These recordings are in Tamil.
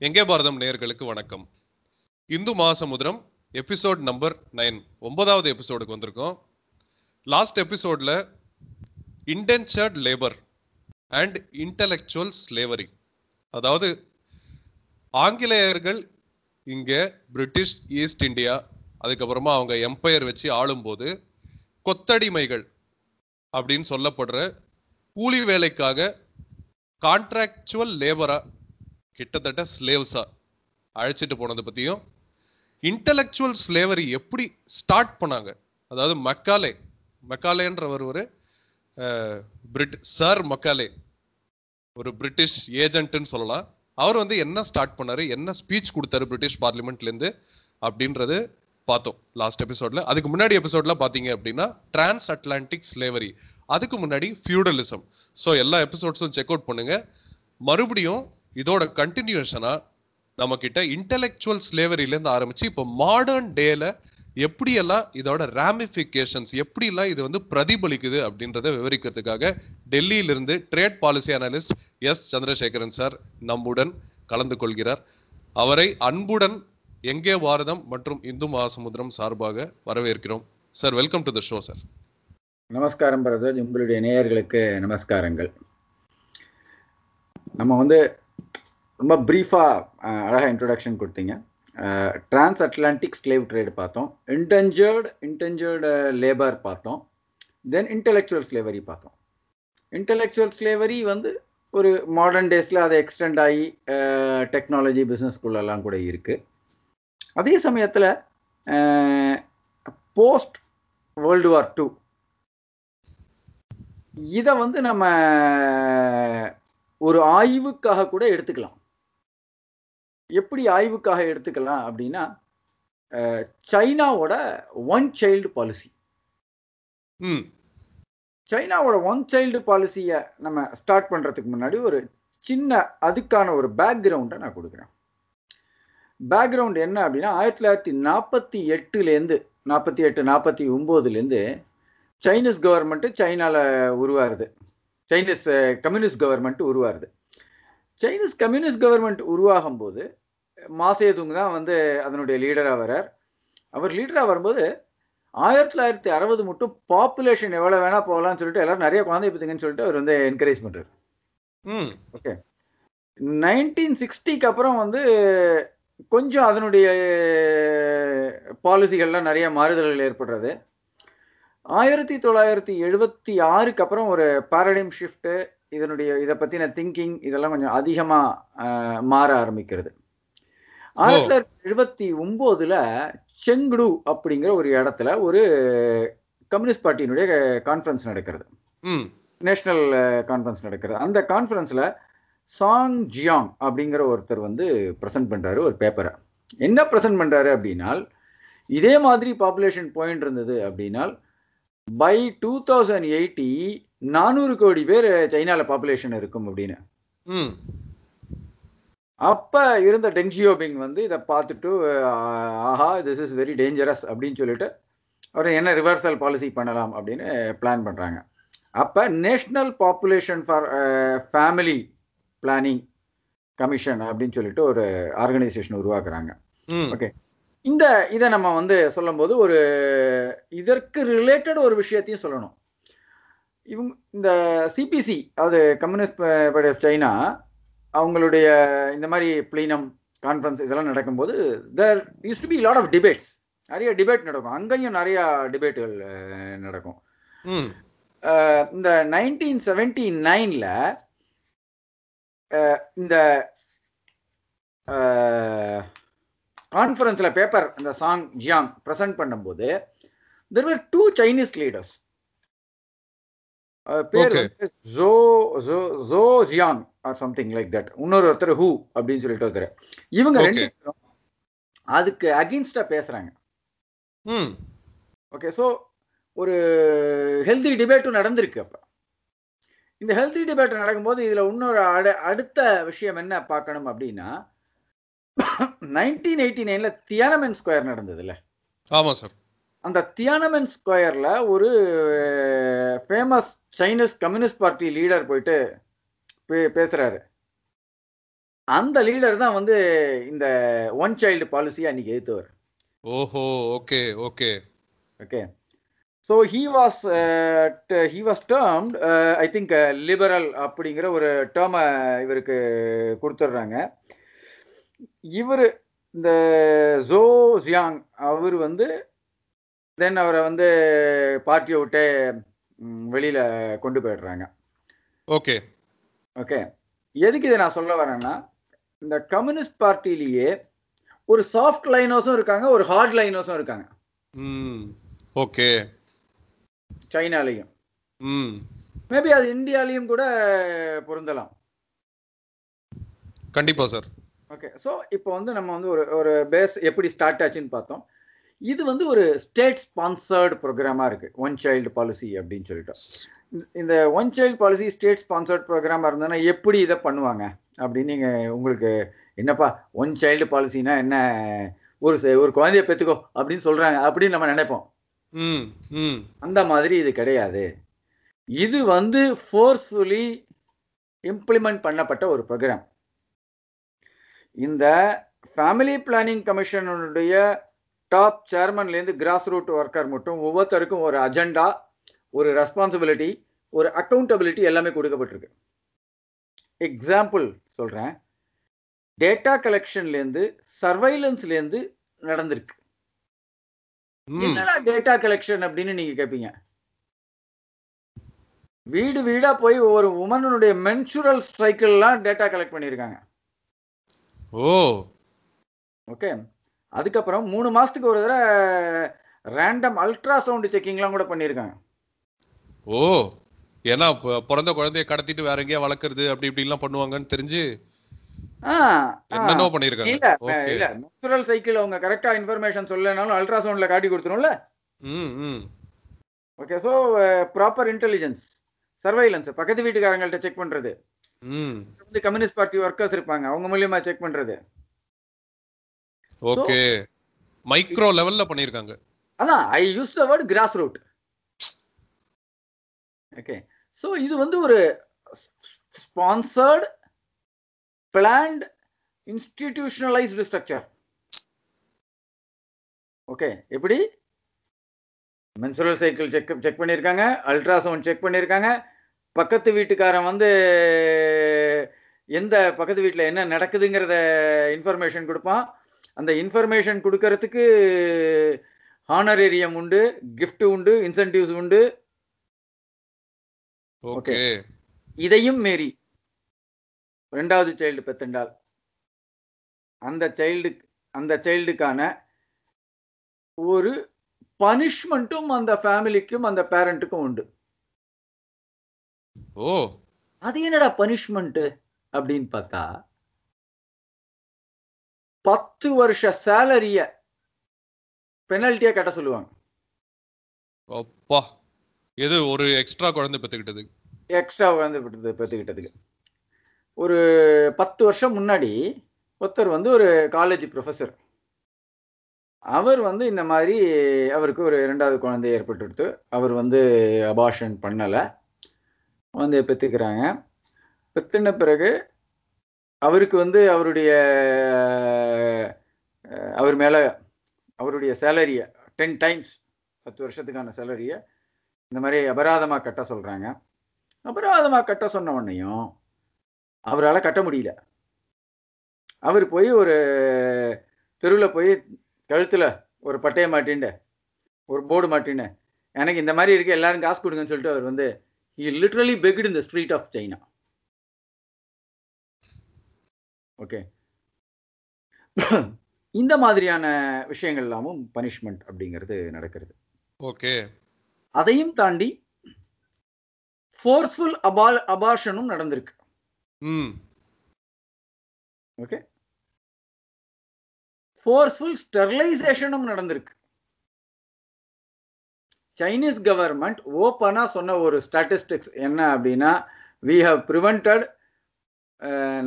எங்கே பாரதம் நேயர்களுக்கு வணக்கம். Indu Mahasamudram episode number nine ஒன்பதாவது எபிசோடுக்கு வந்திருக்கோம். லாஸ்ட் எபிசோடில் indentured labour and intellectual slavery அதாவது ஆங்கிலேயர்கள் இங்கே பிரிட்டிஷ் ஈஸ்ட் இந்தியா அதுக்கப்புறமா அவங்க எம்பையர் வச்சு ஆளும்போது கொத்தடிமைகள் அப்படின்னு சொல்லப்படுற கூலி வேலைக்காக கான்ட்ராக்சுவல் லேபராக கிட்டத்தட்ட ஸ்லேவ்ஸாக அழைச்சிட்டு போனதை பற்றியும் இன்டலெக்சுவல் ஸ்லேவரி எப்படி ஸ்டார்ட் பண்ணாங்க? அதாவது மக்காலே மக்காலேன்றவர் ஒரு பிரிட் சார் மக்காலே ஒரு பிரிட்டிஷ் ஏஜென்ட்னு சொல்லலாம். அவர் வந்து என்ன ஸ்டார்ட் பண்ணாரு? என்ன ஸ்பீச் கொடுத்தாரு பிரிட்டிஷ் பார்லிமெண்ட்லேருந்து அப்படின்றது பார்த்தோம் லாஸ்ட் எபிசோட்ல அதுக்கு முன்னாடி எபிசோட்ல பாத்தீங்க அப்படின்னா டிரான்ஸ் அட்லாண்டிக் ஸ்லேவரி அதுக்கு முன்னாடி ஃபியூடலிசம் ஸோ எல்லா எபிசோட்ஸும் செக் அவுட் பண்ணுங்க. மறுபடியும் இதோட கண்டினியூஷனா நம்ம கிட்ட இன்டெலெக்சுவல் ஸ்லேவரியிலேருந்து ஆரம்பிச்சு இப்போ மாடர்ன் டேல எப்படியெல்லாம் இதோட ரேமிஃபிகேஷன்ஸ் எப்படியெல்லாம் இது வந்து பிரதிபலிக்குது அப்படின்றத விவரிக்கிறதுக்காக டெல்லியிலிருந்து trade policy analyst S. Chandrasekaran sir நம்முடன் கலந்து கொள்கிறார். அவரை அன்புடன் எங்கே பாரதம் மற்றும் இந்து மகாசமுத்திரம் சார்பாக வரவேற்கிறோம். Sir welcome to the show sir நமஸ்காரம் பரதர் உங்களுடைய நேயர்களுக்கு நமஸ்காரங்கள். நம்ம வந்து ரொம்ப ப்ரீஃபாக அழகாக இன்ட்ரொடக்ஷன் கொடுத்தீங்க. டிரான்ஸ் அட்லாண்டிக் ஸ்லேவ் ட்ரேட் பார்த்தோம். இன்டென்ஜர்டு இன்டென்ஜர்டு லேபர் பார்த்தோம். தென் இன்டெலெக்சுவல் ஸ்லேவரி பார்த்தோம். இன்டெலெக்சுவல் ஸ்லேவரி வந்து ஒரு மாடர்ன் டேஸில் அதை எக்ஸ்டெண்ட் ஆகி டெக்னாலஜி பிஸ்னஸ்குள்ளெல்லாம் கூட இருக்குது அதே சமயத்தில் போஸ்ட் வேர்ல்டு வார் டூ இதை வந்து நம்ம ஒரு ஆய்வுக்காக கூட எடுத்துக்கலாம். எப்படி ஆய்வுக்காக எடுத்துக்கலாம் அப்படின்னா சைனாவோட ஒன் சைல்டு பாலிசி ம். சைனாவோட ஒன் சைல்டு பாலிசியை நம்ம ஸ்டார்ட் பண்ணுறதுக்கு முன்னாடி ஒரு சின்ன அதுக்கான ஒரு பேக்ரவுண்டை நான் கொடுக்குறேன். பேக்ரவுண்ட் என்ன அப்படின்னா ஆயிரத்தி தொள்ளாயிரத்தி நாற்பத்தி எட்டுலேருந்து நாற்பத்தி எட்டு நாற்பத்தி ஒம்போதுலேருந்து சைனீஸ் கவர்மெண்ட்டு சைனாவில் உருவாருது சைனீஸ் கம்யூனிஸ்ட் கவர்மெண்ட் உருவாருது சைனீஸ் கம்யூனிஸ்ட் கவர்மெண்ட் உருவாகும் போது மாசேதுங் தான் வந்து அதனுடைய லீடராக வரார். அவர் லீடராக வரும்போது ஆயிரத்தி தொள்ளாயிரத்தி அறுபது மட்டும் பாப்புலேஷன் எவ்வளோ வேணா போகலாம்னு சொல்லிட்டு எல்லாரும் நிறைய குழந்தை பத்துங்கன்னு சொல்லிட்டு அவர் வந்து என்கரேஜ் பண்ணுறாரு ம். நைன்டீன் சிக்ஸ்டிக்கு அப்புறம் வந்து கொஞ்சம் அதனுடைய பாலிசிகள்லாம் நிறைய மாறுதல்கள் ஏற்படுறது. ஆயிரத்தி தொள்ளாயிரத்தி எழுபத்தி ஆறுக்கு அப்புறம் ஒரு பாரடைம் ஷிஃப்ட்டு இதனுடைய இதை பற்றின திங்கிங் இதெல்லாம் கொஞ்சம் அதிகமாக மாற ஆரம்பிக்கிறது. ஆயிரத்தி தொள்ளாயிரத்தி எழுபத்தி ஒம்போதுல செங்குடு அப்படிங்கிற ஒரு இடத்துல ஒரு கம்யூனிஸ்ட் பார்ட்டியினுடைய கான்ஃபரன்ஸ் நடக்கிறது. நேஷனல் கான்ஃபரன்ஸ் நடக்கிறது. அந்த கான்ஃபரன்ஸில் சாங் ஜியாங் அப்படிங்கிற ஒருத்தர் வந்து ப்ரெசென்ட் பண்ணுறாரு ஒரு பேப்பரை என்ன ப்ரெசென்ட் பண்ணுறாரு அப்படின்னால் இதே மாதிரி பாப்புலேஷன் பாயிண்ட் இருந்தது அப்படின்னால் பை டூ தௌசண்ட் எயிட்டி நானூறு கோடி பேர் சைனாவில் பாப்புலேஷன் இருக்கும் அப்படின்னு. அப்போ இருந்த டெங் ஜியோபிங் வந்து இதை பார்த்துட்டு ah, this is very dangerous அப்படின்னு சொல்லிட்டு அவர் என்ன ரிவர்சல் பாலிசி பண்ணலாம் அப்படின்னு பிளான் பண்ணுறாங்க அப்போ national population for family planning commission அப்படின்னு சொல்லிட்டு ஒரு ஆர்கனைசேஷன் உருவாக்குறாங்க. Okay. இந்த இதை நம்ம வந்து சொல்லும்போது ஒரு இதற்கு ரிலேட்டட் ஒரு விஷயத்தையும் சொல்லணும். இவங்க இந்த சிபிசி அதாவது கம்யூனிஸ்ட் பார்ட்டி ஆஃப் சைனா அவங்களுடைய இந்த மாதிரி ப்ளீனம் கான்ஃபரன்ஸ் இதெல்லாம் நடக்கும்போது there used to be lot of debates நிறைய டிபேட் நடக்கும். அங்கேயும் நிறைய டிபேட்டுகள் நடக்கும். இந்த நைன்டீன் செவன்டி நைனில் இந்த கான்ஃபரன்ஸில் பேப்பர் இந்த சாங் ஜியாங் ப்ரெசென்ட் பண்ணும்போது there were two Chinese leaders பேர் ஜோ ஜோ ஜோ ஜியாங் சம்திங் லைக் தட் இன்னொரு ஒருத்தர் ஹூ அப்படின்னு சொல்லிட்டு ஒருத்தர். இவங்க ரெண்டு அதுக்கு அகெயின்ஸ்டா பேசுறாங்க. ஓகே ஸோ ஒரு ஹெல்தி டிபேட்டும் நடந்திருக்கு அப்போ. இந்த ஹெல்தி டிபேட் நடக்கும்போது இதில் இன்னொரு அடு அடுத்த விஷயம் என்ன பார்க்கணும் அப்படின்னா நைன்டீன் எயிட்டி நைனில் தியானமென் ஸ்கொயர் நடந்ததுல்ல. ஆமா சார் அந்த தியானமென் ஸ்கொயரில் ஒரு famous Chinese communist party leader போயிட்டு பேசுகிறாரு அந்த லீடர் தான் வந்து இந்த ஒன் சைல்டு பாலிசியை அன்னைக்கு எதிர்த்தவர் ஓஹோ okay okay. Okay. So he was he was termed I think liberal அப்படிங்கிற ஒரு டேர்மை இவருக்கு கொடுத்துட்றாங்க. இவர் இந்த ஜோ ஜியாங் அவர் வந்து தென் அவரை வந்து பார்ட்டியை விட்டு வெளியில் கொண்டு போயிடுறாங்க. ஓகே ஓகே எதுக்கு இதை நான் சொல்ல வரேன்னா இந்த கம்யூனிஸ்ட் பார்ட்டிலேயே ஒரு சாஃப்ட் லைனர்ஸும் இருக்காங்க ஒரு ஹார்ட் லைனர்ஸும் இருக்காங்க. ஓகே சைனாலையும். ம். மேபி அது இந்தியாலையும் கூட பொருந்தலாம். கண்டிப்பா சார் ஓகே ஸோ இப்போ வந்து நம்ம வந்து ஒரு ஒரு பேஸ் எப்படி ஸ்டார்ட் ஆச்சுன்னு பார்த்தோம். இது வந்து ஒரு ஸ்டேட் ஸ்பான்சர்டு ப்ரோக்ராமாக இருக்குது ஒன் சைல்டு பாலிசி அப்படின்னு சொல்லிட்டு. இந்த- one child policy state sponsored ப்ரோக்ராமாக இருந்ததுன்னா எப்படி இதை பண்ணுவாங்க? அப்படின்னு நீங்கள் உங்களுக்கு என்னப்பா ஒன் சைல்டு பாலிசினா என்ன? ஒரு ஒரு குழந்தைய பெற்றுக்கோ அப்படின்னு சொல்கிறாங்க அப்படின்னு நம்ம நினைப்போம். ம் ம். அந்த மாதிரி இது கிடையாது. இது வந்து ஃபோர்ஸ்ஃபுல்லி இம்ப்ளிமெண்ட் பண்ணப்பட்ட ஒரு ப்ரோக்ராம் இந்த ஃபேமிலி பிளானிங் கமிஷனுடைய டாப் சேர்மன்லேருந்து கிராஸ் ரூட் ஒர்க்கர் மட்டும் ஒவ்வொருத்தருக்கும் ஒரு அஜெண்டா ஒரு ரெஸ்பான்சிபிலிட்டி ஒரு அக்கௌண்டபிலிட்டி எல்லாமே கொடுக்கப்பட்டிருக்கு. எக்ஸாம்பிள் சொல்கிறேன் டேட்டா கலெக்ஷன்லேருந்து சர்வைலன்ஸ்லேருந்து நடந்திருக்கு. என்னடா டேட்டா கலெக்ஷன் அப்படின்னு நீங்க கேட்பீங்க வீடு வீடா போய் ஒரு உமனுடைய மென்சுரல் சைக்கிள்லாம் டேட்டா கலெக்ட் பண்ணியிருக்காங்க ஓ. ஓகே அதுக்கப்புறம் மூணு மாசத்துக்கு ஒரு தடவை ரேண்டம் அல்ட்ராசவுண்ட் செக்கிங்லாம் கூட பண்ணியிருக்காங்க. ஓ ஏன்னா பிறந்த குழந்தைய கடத்திட்டு வேற எங்கேயா வளர்க்கறது அப்படி இப்படி எல்லாம் பண்ணுவாங்கன்னு தெரிஞ்சு இல்ல இல்ல மென்சுரல் சைக்கிள் அவங்க கரெக்டா இன்ஃபர்மேஷன் சொல்லனாலும் அல்ட்ராசவுண்ட்ல காட்டி கொடுத்துரும்ல okay so proper intelligence surveillance பக்கத்து வீட்டுக்காரங்கள்ட்ட செக் பண்றது. வந்து கம்யூனிஸ்ட் பார்ட்டி ஒர்க்கர்ஸ் இருப்பாங்க அவங்க மூலியமா செக் பண்றது. ஓகே. மைக்ரோ லெவல்ல பண்ணிருக்காங்க அதான் I use the word grass root okay so இது வந்து ஒரு sponsored planned institutionalized structure okay எப்படி? மென்சுரல் சைக்கிள் செக் செக் பண்ணியிருக்காங்க அல்ட்ராசவுண்ட் செக் பண்ணியிருக்காங்க. பக்கத்து வீட்டுக்காரன் வந்து எந்த பக்கத்து வீட்டில் என்ன நடக்குதுங்கிறத இன்ஃபர்மேஷன் கொடுப்பான். அந்த இன்ஃபர்மேஷன் கொடுக்கறதுக்கு ஹானரேரியம் உண்டு gift உண்டு இன்சென்டிவ்ஸ் உண்டு. ஓகே இதையும் மீறி ரெண்டாவது சைல்டு பெத்தண்டால் அந்த சைல்டு அந்த சைல்டுக்கான ஒரு பனிஷ்மெண்ட்டும் அந்த ஃபேமிலிக்கும் அந்த பேரண்ட்டுக்கும் உண்டு. ஓ. அது என்னடா பனிஷ்மெண்ட் அப்படின்னு பார்த்தா பத்து வருஷ சேலரிய பெனல்ட்டியா கட்ட சொல்லுவாங்க. அப்பா எது ஒரு எக்ஸ்ட்ரா குழந்தை பெத்துக்கிட்டது? எக்ஸ்ட்ரா வந்து பெற்றுக்கிட்டதுக்கு ஒரு பத்து வருஷம் முன்னாடி ஒருத்தர் வந்து ஒரு காலேஜ் ப்ரொஃபஸர். அவர் வந்து இந்த மாதிரி அவருக்கு ஒரு ரெண்டாவது குழந்தை ஏற்பட்டுடுத்து. அவர் வந்து அபாஷன் பண்ணலை. வந்து பெற்றுக்கிறாங்க பெற்றுன பிறகு அவருக்கு வந்து அவருடைய அவர் மேலே அவருடைய சேலரியை டென் டைம்ஸ் பத்து வருஷத்துக்கான சேலரியை இந்த மாதிரி அபராதமாக கட்ட சொல்கிறாங்க அபராதமாக கட்ட சொன்ன உடனேயும் அவரால் கட்ட முடியல. அவர் போய் ஒரு தெருவில் போய் கழுத்தில் ஒரு பட்டையை மாட்டின்ட்டு ஒரு போர்டு மாட்டின்னு எனக்கு இந்த மாதிரி இருக்க எல்லாரும் காசு கொடுங்கன்னு சொல்லிட்டு அவர் வந்து ஹி லிட்ரலி பெக்டு இந்த ஸ்ட்ரீட் ஆஃப் சைனா ஓகே இந்த மாதிரியான விஷயங்கள் எல்லாமும் பனிஷ்மெண்ட் அப்படிங்கிறது நடக்கிறது. ஓகே. அதையும் தாண்டி ஃபோர்ஸ்ஃபுல் அபா அபார்ஷனும் நடந்திருக்கு. ஓகே. ஃபோர்ஸ்ஃபுல் ஸ்டெர்லைசேஷனும் நடந்திருக்கு. சைனீஸ் கவர்மெண்ட் ஓப்பனா சொன்ன ஒரு ஸ்டாட்டிஸ்டிக்ஸ் என்ன அப்படின்னா வி ஹவ் ப்ரிவெண்டட்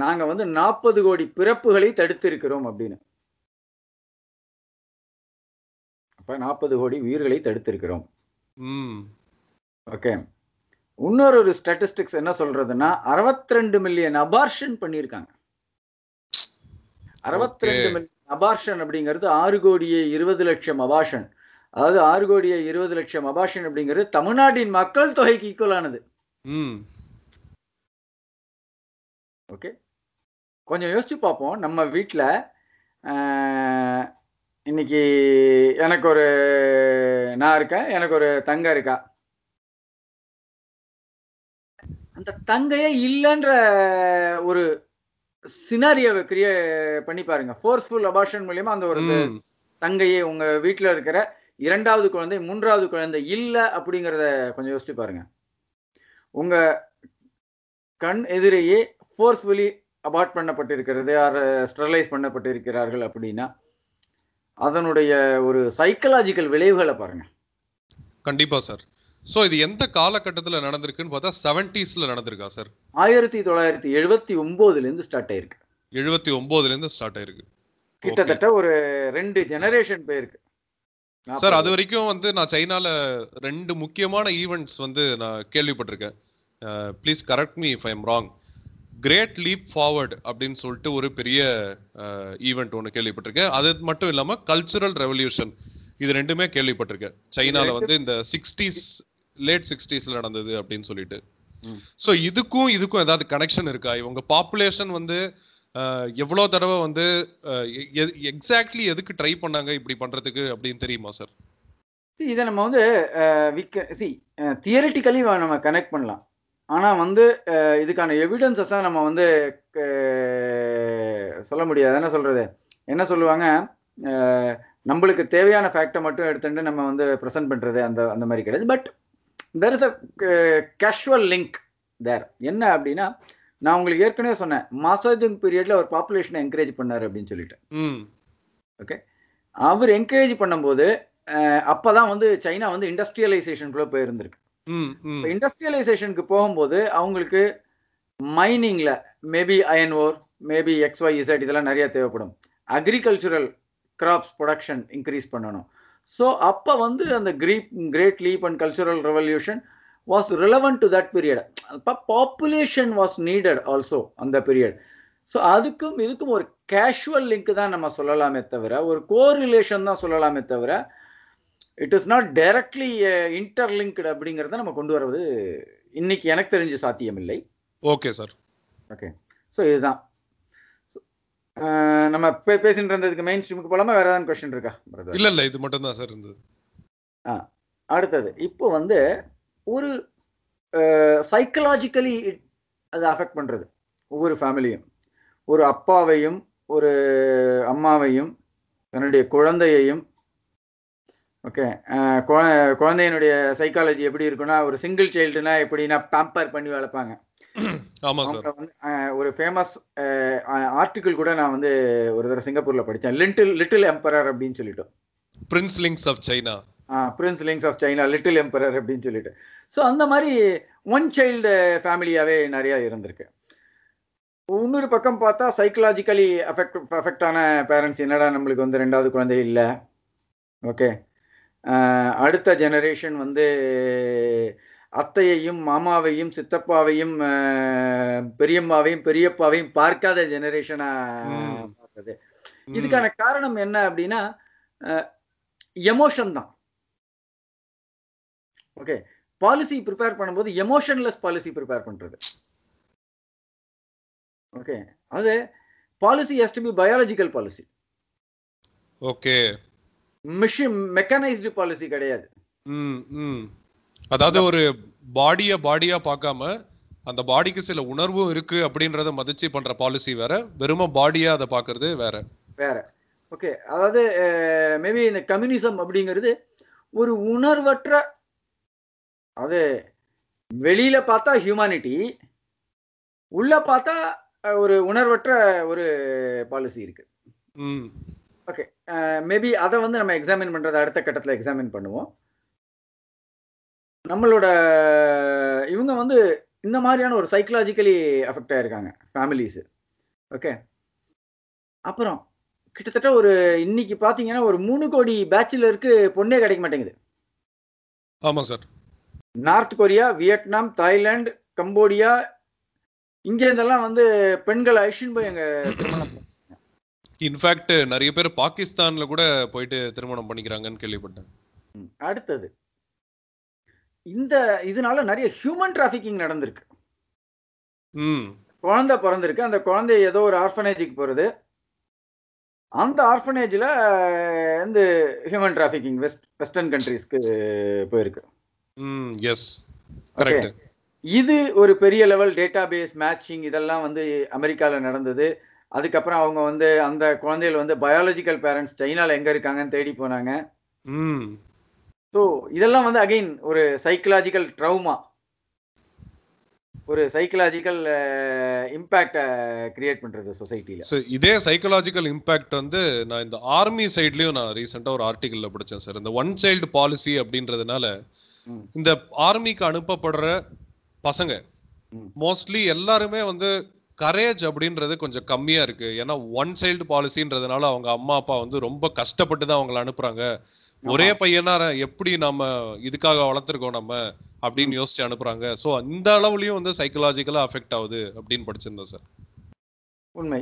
நாங்க வந்து நாற்பது கோடி பிறப்புகளை தடுத்திருக்கிறோம் அப்படின்னு. நாற்பது கோடி உயிர்களை தடுத்திருக்கிறோம். ஓகே. இன்னொரு ஒரு ஸ்டாட்டிஸ்டிக்ஸ் என்ன சொல்றதுன்னா 62 மில்லியன் அபார்ஷன் பண்ணியிருக்காங்க. அறுபத்தி ரெண்டு. மில்லியன் அபார்ஷன் அப்படிங்கிறது ஆறு கோடியே இருபது லட்சம் அபார்ஷன் அதாவது ஆறு கோடியே இருபது லட்சம் அபார்ஷன் அப்படிங்கிறது தமிழ்நாட்டின் மக்கள் தொகைக்கு ஈக்குவலானது ஓகே. கொஞ்சம் யோசிச்சு பார்ப்போம். நம்ம வீட்டில் இன்னைக்கு எனக்கு ஒரு நான் இருக்கேன் எனக்கு ஒரு தங்க இருக்கா? அந்த தங்கையே இல்லைன்ற ஒரு சினாரியோவை கிரியே பண்ணி பாருங்க. ஃபோர்ஸ்ஃபுல் அபார்ஷன் மூலியமா அந்த ஒரு தங்கையே உங்க வீட்டில் இருக்கிற இரண்டாவது குழந்தை மூன்றாவது குழந்தை இல்லை அப்படிங்கிறத கொஞ்சம் யோசிச்சு பாருங்க. உங்க கண் எதிரேயே ஃபோர்ஸ்ஃபுல்லி அபார்ட் பண்ணப்பட்டிருக்கிறது ஆர் ஸ்டெரலைஸ் பண்ணப்பட்டிருக்கிறார்கள் அப்படின்னா அதனுடைய ஒரு சைக்கலாஜிக்கல் விளைவுகளை பாருங்க. கண்டிப்பா சார் சோ இது எந்த காலகட்டத்துல நடந்திருக்குன்னு பார்த்தா செவன்டிஸ்ல நடந்திருக்கா சார் ஆயிரத்தி தொள்ளாயிரத்தி எழுபத்தி ஒன்பதுல இருந்து ஸ்டார்ட் ஆயிருக்கு. எழுபத்தி ஒன்பதுல இருந்து ஸ்டார்ட் ஆயிருக்கு. கிட்டத்தட்ட ஒரு ரெண்டு ஜெனரேஷன் போயிருக்கு. சார் அது வரைக்கும் வந்து நான் சைனால ரெண்டு முக்கியமான ஈவெண்ட்ஸ் வந்து நான் கேள்விப்பட்டிருக்கேன். Please correct me if I'm wrong great leap forward அப்படின்னு சொல்லிட்டு ஒரு பெரிய ஈவெண்ட் ஒன்று கேள்விப்பட்டிருக்கேன். அது மட்டும் இல்லாம கல்ச்சுரல் ரெவல்யூஷன் இது ரெண்டுமே கேள்விப்பட்டிருக்கேன். சைனால ரெண்டு- வந்து இந்த சிக்ஸ்டீஸ் லேட் சிக்ஸ்டீஸ்ல நடந்தது அப்படின்னு சொல்லிட்டு. ஸோ இதுக்கும் இதுக்கும் ஏதாவது கனெக்ஷன் இருக்கா? இவங்க பாப்புலேஷன் வந்து எவ்வளோ தடவை வந்து எக்ஸாக்ட்லி எதுக்கு ட்ரை பண்ணாங்க இப்படி பண்றதுக்கு அப்படின்னு தெரியுமா சார் See, இதை நம்ம வந்து தியரிட்டிக்கலி நம்ம கனெக்ட் பண்ணலாம். ஆனால் வந்து இதுக்கான எவிடன்சஸாக நம்ம வந்து சொல்ல முடியாது. என்ன சொல்கிறது என்ன சொல்லுவாங்க? நம்மளுக்கு தேவையான ஃபேக்டை மட்டும் எடுத்துட்டு நம்ம வந்து ப்ரெசென்ட் பண்ணுறது அந்த அந்த மாதிரி கிடையாது. But there is a casual link there என்ன அப்படின்னா நான் உங்களுக்கு ஏற்கனவே சொன்னேன். மாசாஜிங் பீரியடில் ஒரு பாப்புலேஷனை என்கரேஜ் பண்ணார் அப்படின்னு சொல்லிட்டு. ம். அவர் என்கரேஜ் பண்ணும்போது அஹ், அப்பதான் வந்து சைனா வந்து இண்டஸ்ட்ரியலைசேஷனுக்குள்ள போயிருந்திருக்கு. இண்டஸ்ட்ரியலைசேஷனுக்கு போகும்போது அவங்களுக்கு மைனிங்ல maybe iron ore maybe X Y Z இதெல்லாம் நிறைய தேவைப்படும். அக்ரிகல்ச்சுரல் கிராப்ஸ் ப்ரொடக்ஷன் இன்க்ரீஸ் பண்ணணும். ஸோ அப்போ வந்து அந்த great great leap and cultural revolution was relevant to that period அப்போ பாப்புலேஷன் வாஸ் நீடட் ஆல்சோ அந்த பீரியட் ஸோ அதுக்கும் இதுக்கும் ஒரு கேஷுவல் லிங்க் தான் நம்ம சொல்லலாமே தவிர ஒரு கோரிலேஷன் தான் சொல்லலாமே தவிர it is not directly interlinked அப்படிங்கிறத நம்ம கொண்டு வரது இன்னைக்கு எனக்கு தெரிஞ்சு சாத்தியமில்லை. ஓகே சார் ஸோ இதுதான். அஹ், நம்ம பே பேசிட்டு இருந்ததுக்கு மெயின் ஸ்ட்ரீமுக்கு போலாமா? வேற ஏதாவது கொஸ்டின் இருக்கா? இல்ல இல்ல. இது மட்டும் தான் சார் இருந்தது. அடுத்தது. இப்போ வந்து ஒரு சைக்கலாஜிக்கலி அது அஃபெக்ட் பண்ணுறது ஒவ்வொரு ஃபேமிலியும் ஒரு அப்பாவையும் ஒரு அம்மாவையும் தன்னுடைய குழந்தையையும் ஓகே குழந்தையினுடைய சைக்காலஜி எப்படி இருக்குன்னா ஒரு சிங்கிள் சைல்டுனா எப்படின்னா பேம்பர் பண்ணி வளர்ப்பாங்க. ஒரு ஃபேமஸ் ஆர்டிக்கிள் கூட நான் வந்து ஒரு தடவை சிங்கப்பூர்ல படித்தேன் லிட்டில் லிட்டில் எம்பரர் அப்படின்னு சொல்லிட்டு. Princelings of China princelings of China little emperor அப்படின்னு சொல்லிட்டு. ஸோ அந்த மாதிரி ஒன் சைல்டு ஃபேமிலியாகவே நிறையா இருந்திருக்கு. இன்னொரு பக்கம் பார்த்தா சைக்கலாஜிக்கலி அஃபெக்ட் அஃபெக்ட் ஆன பேரண்ட்ஸ் என்னடா நம்மளுக்கு வந்து ரெண்டாவது குழந்தை இல்லை? ஓகே அடுத்த ஜெனரேஷன் வந்து அத்தையையும் மாமாவையும் சித்தப்பாவையும் பெரியம்மாவையும் பெரியப்பாவையும் பார்க்காத ஜெனரேஷனா. பார்த்தது. இதுக்கான காரணம் என்ன அப்படின்னா எமோஷன் தான். ஓகே பாலிசி ப்ரிப்பேர் பண்ணும்போது எமோஷன்லெஸ் பாலிசி ப்ரிப்பேர் பண்றது. ஓகே அது policy has to be biological policy okay machine mechanized policy கிடையாது. ம் ம். அதாவது ஒரு பாடிய பாடியா பார்க்காம அந்த பாடிக்கு சில உணர்வும் இருக்கு அப்படின்றத மதிச்சு பண்ற பாலிசி வேற வெறும பாடியா அதை பாக்குறது வேற. வேற. ஓகே அதாவது மேபி இந்த கம்யூனிசம் அப்படிங்கிறது ஒரு உணர்வற்ற அது வெளியில பார்த்தா ஹியூமானிட்டி உள்ள பார்த்தா ஒரு உணர்வற்ற ஒரு பாலிசி இருக்கு. ம். ஓகே மேபி அதை வந்து நம்ம எக்ஸாமின் பண்றது அடுத்த கட்டத்தில் எக்ஸாமின் பண்ணுவோம். நம்மளோட இவங்க வந்து இந்த மாதிரியான ஒரு சைக்கலாஜிக்கலி அஃபெக்ட் ஆயிருக்காங்க ஃபேமிலிஸ் ஓகே அப்புறம் கிட்டத்தட்ட ஒரு இன்னைக்கு பார்த்தீங்கன்னா ஒரு மூணு கோடி பேச்சுலருக்கு பொண்ணே கிடைக்க மாட்டேங்குது. ஆமா sir North Korea Vietnam Thailand Cambodia இங்க இருந்தெல்லாம் வந்து பெண்கள் அழிச்சுன்னு போய் எங்க திருமணம் இன்ஃபேக்ட் நிறைய பேர் பாகிஸ்தான்ல கூட போயிட்டு திருமணம் பண்ணிக்கிறாங்கன்னு கேள்விப்பட்டேன். ம். அடுத்தது. இந்த இதனால நிறைய ஹியூமன் டிராஃபிக்கிங் நடந்திருக்கு. ம். குழந்தை பிறந்திருக்கு. அந்த குழந்தை ஏதோ ஒரு ஆர்ஃபனேஜுக்கு போகிறது அந்த ஆர்ஃபனேஜில் வந்து ஹியூமன் டிராஃபிக்கிங் வெஸ்ட் வெஸ்டர்ன் கண்ட்ரீஸ்க்கு போயிருக்கு. ம் எஸ் கரெக்ட் இது ஒரு பெரிய லெவல் டேட்டா பேஸ் மேட்சிங் இதெல்லாம் வந்து அமெரிக்காவில் நடந்தது. அதுக்கப்புறம் அவங்க வந்து அந்த குழந்தைகள் வந்து பயாலஜிக்கல் பேரண்ட்ஸ் சைனாவில் எங்கே இருக்காங்கன்னு தேடி போனாங்க. ம். ஸோ இதெல்லாம் வந்து அகைன் ஒரு சைக்கலாஜிக்கல் ட்ரௌமா ஒரு சைக்கலாஜிக்கல் இம்பேக்டை கிரியேட் பண்ணுறது சொசைட்டியில் ஸோ இதே சைக்கலாஜிக்கல் இம்பாக்ட் வந்து நான் இந்த ஆர்மி சைட்லயும் நான் ரீசெண்டாக ஒரு ஆர்டிகல்ல படிச்சேன் சார். இந்த ஒன் சைல்டு பாலிசி அப்படின்றதுனால. இந்த ஆர்மிக்கு அனுப்பப்படுற பசங்க. மோஸ்ட்லி எல்லாருமே வந்து கரேஜ் அப்படின்றது கொஞ்சம் கம்மியா இருக்கு. ஏன்னா ஒன் சைல்டு பாலிசின்றதுனால அவங்க அம்மா அப்பா வந்து ரொம்ப கஷ்டப்பட்டு தான் அவங்கள அனுப்புறாங்க. ஒரே பையனா எப்படி நம்ம இதுக்காக வளர்த்துருக்கோம் நம்ம அப்படின்னு யோசிச்சு அனுப்புறாங்க. ஸோ அந்த அளவுலயும் வந்து சைக்கலாஜிக்கலா அஃபெக்ட் ஆகுது அப்படின்னு படிச்சிருந்தேன் சார் உண்மை.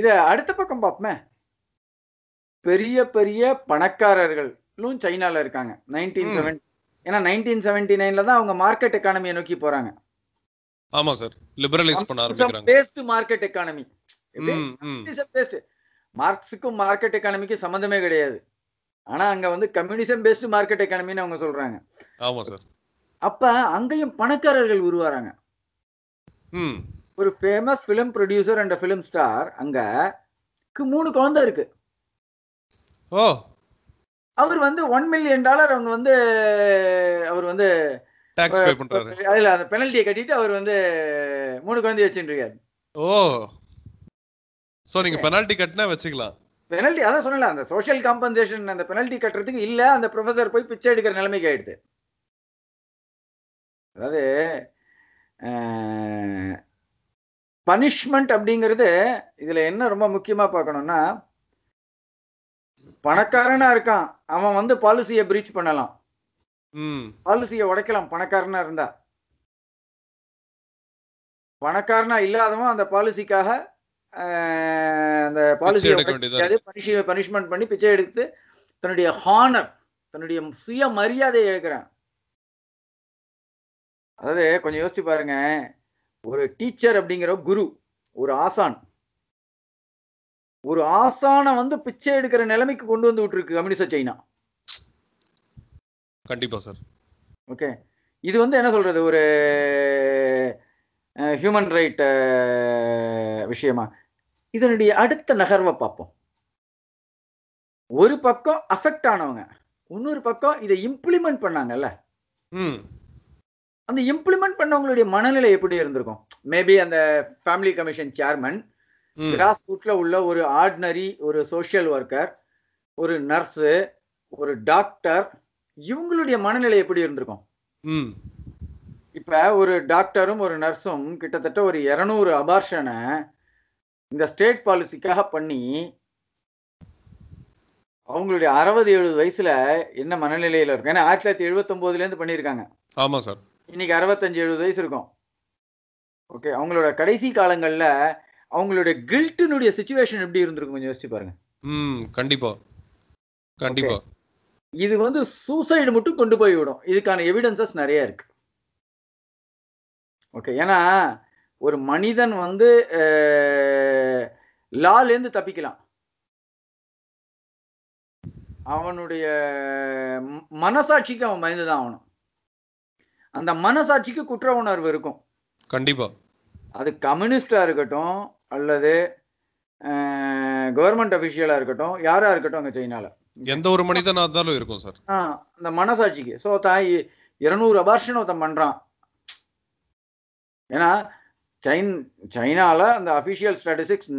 இதை அடுத்த பக்கம் பார்ப்போமே. பெரிய பெரிய பணக்காரர்களும் சைனால இருக்காங்க. நைன்டீன். செவன் ஏன்னா நைன்டீன் செவன்டி நைன்ல தான் அவங்க மார்க்கெட் எக்கானமியை நோக்கி போறாங்க. ஆமா சார். லிபரலைஸ் பண்ண ஆரம்பிக்கிறாங்க. பேஸ்ட் மார்க்கெட் எக்கானமி பேஸ்ட் மார்க்ஸுக்கும் மார்க்கெட் எக்கானமிக்கும் சம்மந்தமே கிடையாது. ஆனா அங்க வந்து கம்யூனிசம் பேஸ்ட் மார்க்கெட் எக்கானமின்னு அவங்க சொல்றாங்க. ஆமா சார். அப்ப அங்கேயும் பணக்காரர்கள் உருவாறாங்க. ம். ஒரு famous film producer and film star அங்க மூணு குழந்தை இருக்கு. ஓ. அவர் வந்து ஒன் மில்லியன் டாலர் அவங்க வந்து அவர் வந்து டாக்ஸ் பே பண்றாரு. அதுல அந்த பெனல்ட்டியை கட்டிட்டு அவர் வந்து மூணு குழந்தை வச்சுட்டு இருக்காரு. ஓ. சோ நீங்க பெனால்டி கட்டினா வச்சுக்கலாம். பெனல்ட்டி அதான் சொன்னல அந்த சோஷியல் காம்பன்சேஷன் அந்த பெனல்ட்டி கட்டுறதுக்கு இல்ல அந்த ப்ரொஃபசர் போய் பிச்சை எடுக்கிற நிலைமைக்கு ஆயிடுது. அதாவது பனிஷ்மெண்ட் அப்படிங்கிறது இதுல என்ன ரொம்ப முக்கியமா பார்க்கணும்னா பணக்காரனா இருக்கான் அவன் வந்து பாலிசியை பிரீச் பண்ணலாம். பாலிசியை உடைக்கலாம் பணக்காரனா இருந்தா. பணக்காரனா இல்லாதவன் அந்த பாலிசிக்காக அந்த பாலிசியை பனிஷ் பனிஷ்மெண்ட் பண்ணி பிச்சை எடுத்து தன்னுடைய ஹானர் தன்னுடைய சுய மரியாதையை இழக்கிறான். அதாவது கொஞ்சம் யோசிச்சு பாருங்க. ஒரு டீச்சர் அப்படிங்கிற குரு ஒரு ஆசான். ஒரு ஆசானை வந்து பிச்சை எடுக்கிற நிலைமைக்கு கொண்டு வந்து விட்டுருக்கு கம்யூனிஸ்ட் சைனா. கண்டிப்பா சார். ஓகே. இது வந்து என்ன சொல்றது? ஒரு ஹியூமன் ரைட் விஷயமா? இதனுடைய அடுத்த நகர்வை பார்ப்போம். ஒரு பக்கம் அஃபெக்ட் ஆனவங்க இன்னொரு பக்கம் இதை இம்ப்ளிமெண்ட் பண்ணாங்கல்ல? அந்த இம்ப்ளிமெண்ட் பண்ணவங்களுடைய மனநிலை எப்படி இருந்திருக்கும்? மேபி அந்த ஃபேமிலி கமிஷன் சேர்மன் கிராஸ் ரூட்ல உள்ள ஒரு ஆர்டினரி ஒரு சோஷியல் ஒர்க்கர் ஒரு நர்ஸு ஒரு டாக்டர் இவங்களுடைய மனநிலை எப்படி இருந்திருக்கும்? இப்ப ஒரு டாக்டரும் ஒரு நர்ஸும் கிட்டத்தட்ட ஒரு இருநூறு அபார்ஷனை இந்த ஸ்டேட் பாலிசிக்காக பண்ணி அவங்களுடைய அறுபது எழுபது வயசுல என்ன மனநிலையில இருக்கும்? ஏன்னா ஆயிரத்தி தொள்ளாயிரத்தி எழுபத்தொன்பதுல இருந்து பண்ணியிருக்காங்க. ஆமா சார். இன்னைக்கு அறுபத்தஞ்சு எழுபது வயசு இருக்கும். ஓகே அவங்களோட கடைசி காலங்கள்ல அவங்களுடைய கில்ட்டினுடைய சுச்சுவேஷன் எப்படி இருந்திருக்கும்? கொஞ்சம் யோசிச்சு பாருங்க. ம் கண்டிப்பா. கண்டிப்பா. இது வந்து சூசைடு மட்டும் கொண்டு போய் விடும் இதுக்கான எவிடன்சஸ் நிறைய இருக்கு. ஓகே ஏன்னா ஒரு மனிதன் வந்து லாலேருந்து தப்பிக்கலாம். அவனுடைய மனசாட்சிக்கு அவன் பயந்து தான் ஆகணும். அந்த மனசாட்சிக்கு குற்ற உணர்வு இருக்கும். கண்டிப்பா. அது கம்யூனிஸ்டா இருக்கட்டும் அல்லது கவர்மெண்ட் அஃபிஷியலா இருக்கட்டும் யாரா இருக்கட்டும் அங்க சைனால எந்த ஒரு மனிதனா இருந்தாலும் இருக்கும் சார். அந்த மனசாட்சிக்கு. ஸோ தான் இருநூறு அபார்ஷன் ஒருத்தன் பண்றான். ஏன்னா சைன் சைனால அந்த அஃபிஷியல் ஸ்டாட்டிஸ்டிக்ஸ்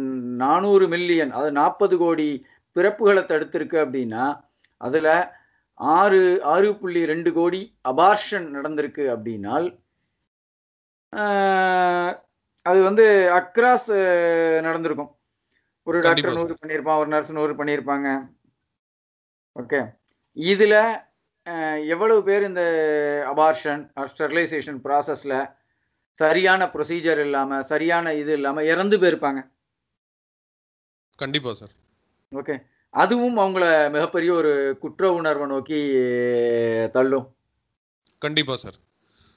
நானூறு மில்லியன் அது நாற்பது கோடி பிறப்புகளை தடுத்திருக்கு அப்படின்னா அதுல ஆறு ஆறு புள்ளி ரெண்டு கோடி அபார்ஷன் நடந்திருக்கு அப்படின்னால் அது வந்து அக்ராஸ் நடந்திருக்கும். ஒரு டாக்டர் நூறு பண்ணியிருப்பான் ஒரு நர்ஸ் நூறு பண்ணியிருப்பாங்க. ஓகே இதுல எவ்வளவு பேர் இந்த அபார்ஷன் ஸ்டெரிலைசேஷன் ப்ராசஸ்ல சரியான ப்ரொசீஜர் இல்லாம சரியான இது இல்லாம இறந்து போயிருப்பாங்க? கண்டிப்பா சார் ஓகே அதுவும் அவங்கள மிகப்பெரிய ஒரு குற்ற உணர்வை நோக்கி தள்ளும். கண்டிப்பா சார்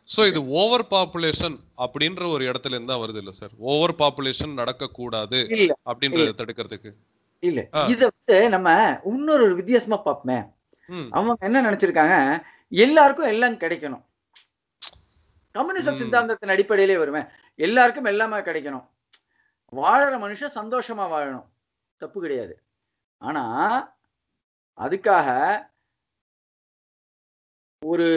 சோ இது ஓவர் பாப்புலேஷன் அப்படின்ற ஒரு இடத்துல இருந்து வருது இல்ல சார் ஓவர் பாப்புலேஷன் நடக்கக்கூடாது அப்படின்றத தடுக்கிறதுக்கு. இல்ல. இத வந்து நம்ம இன்னொரு வித்தியாசமா பார்ப்போமே. ம். அவங்க என்ன நினைச்சிருக்காங்க? எல்லாருக்கும் எல்லாம் கிடைக்கணும். கம்யூனிசம். சித்தாந்தத்தின் அடிப்படையிலே வருவேன் எல்லாருக்கும் எல்லாமே கிடைக்கணும். வாழற மனுஷன் சந்தோஷமா வாழணும். தப்பு கிடையாது. ஆனா அதுக்காக ஒரு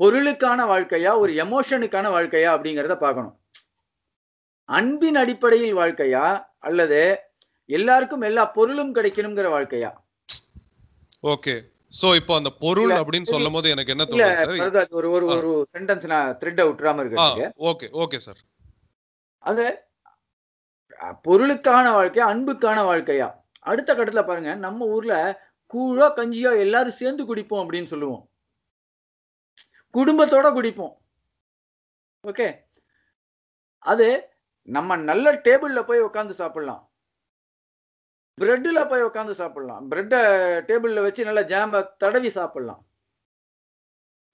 பொருளுக்கான வாழ்க்கையா ஒரு எமோஷனுக்கான வாழ்க்கையா அப்படிங்கிறத பார்க்கணும். அன்பின் அடிப்படையில் வாழ்க்கையா அல்லது எல்லாருக்கும் எல்லா பொருளும் கிடைக்கணுங்கிற வாழ்க்கையா? ஓகே. சோ இப்போ அந்த பொருள் அப்படின்னு இல்ல. சொல்லும் போது எனக்கு என்ன தோணுது ஒரு ஒரு. ஒரு சென்டென்ஸ் நான் த்ரெட் விட்டுறாம இருக்கிறதுக்கு ஓகே ஓகே சார். அது பொருளுக்கான வாழ்க்கையா அன்புக்கான வாழ்க்கையா? அடுத்த கட்டத்துல பாருங்க நம்ம ஊர்ல கூழோ கஞ்சியோ எல்லாரும் சேர்ந்து குடிப்போம் அப்படின்னு சொல்லுவோம். குடும்பத்தோட குடிப்போம். ஓகே? அது நம்ம நல்ல டேபிள்ல போய் உட்காந்து சாப்பிடலாம். பிரெட்டில் போய் உட்காந்து சாப்பிடலாம். பிரெட்டை டேபிள்ல வச்சு நல்லா ஜாம்ப தடவி சாப்பிடலாம்.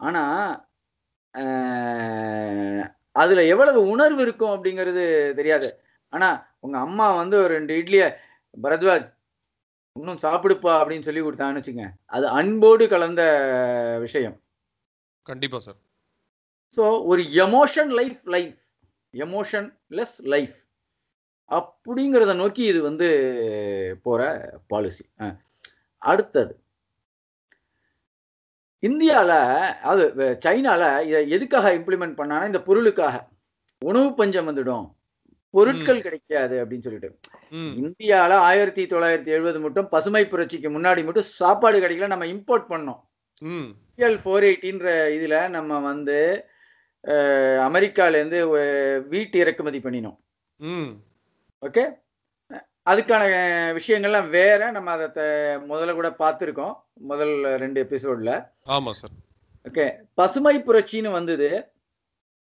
ஆனா அஹ், அதுல எவ்வளவு உணர்வு இருக்கும் அப்படிங்கிறது தெரியாது. ஆனா உங்க அம்மா வந்து ஒரு ரெண்டு இட்லிய பரத்வாஜ் இன்னும் சாப்பிடுப்பா அப்படின்னு சொல்லி கொடுத்தாங்கன்னு வச்சுங்க அது அன்போடு கலந்த விஷயம். கண்டிப்பா சார். ஸோ ஒரு emotion life life emotionless life அப்படிங்கிறத நோக்கி இது வந்து போற பாலிசி அடுத்தது. இந்தியால அது சைனால இதை எதுக்காக இம்ப்ளிமெண்ட் பண்ணாங்கன்னா இந்த பொருளுக்காக. உணவு பஞ்சம் வந்துடும். பொருட்கள் கிடைக்காது அப்படின்னு சொல்லிட்டு. ம். இந்தியால ஆயிரத்தி தொள்ளாயிரத்தி எழுபது மட்டும் பசுமை புரட்சிக்கு முன்னாடி மட்டும் சாப்பாடு கிடைக்கல நம்ம இம்போர்ட் பண்ணோம். ம். பிஎல் ஃபோர் எயிட்டின்ற இதில் நம்ம வந்து அமெரிக்காலேருந்து வீட்டு இறக்குமதி பண்ணினோம். ஓகே? அதுக்கான விஷயங்கள்லாம் வேற நம்ம அதை முதல்ல கூட பார்த்துருக்கோம். முதல் ரெண்டு எபிசோடில். ஆமா சார். ஓகே. பசுமை புரட்சின்னு வந்தது.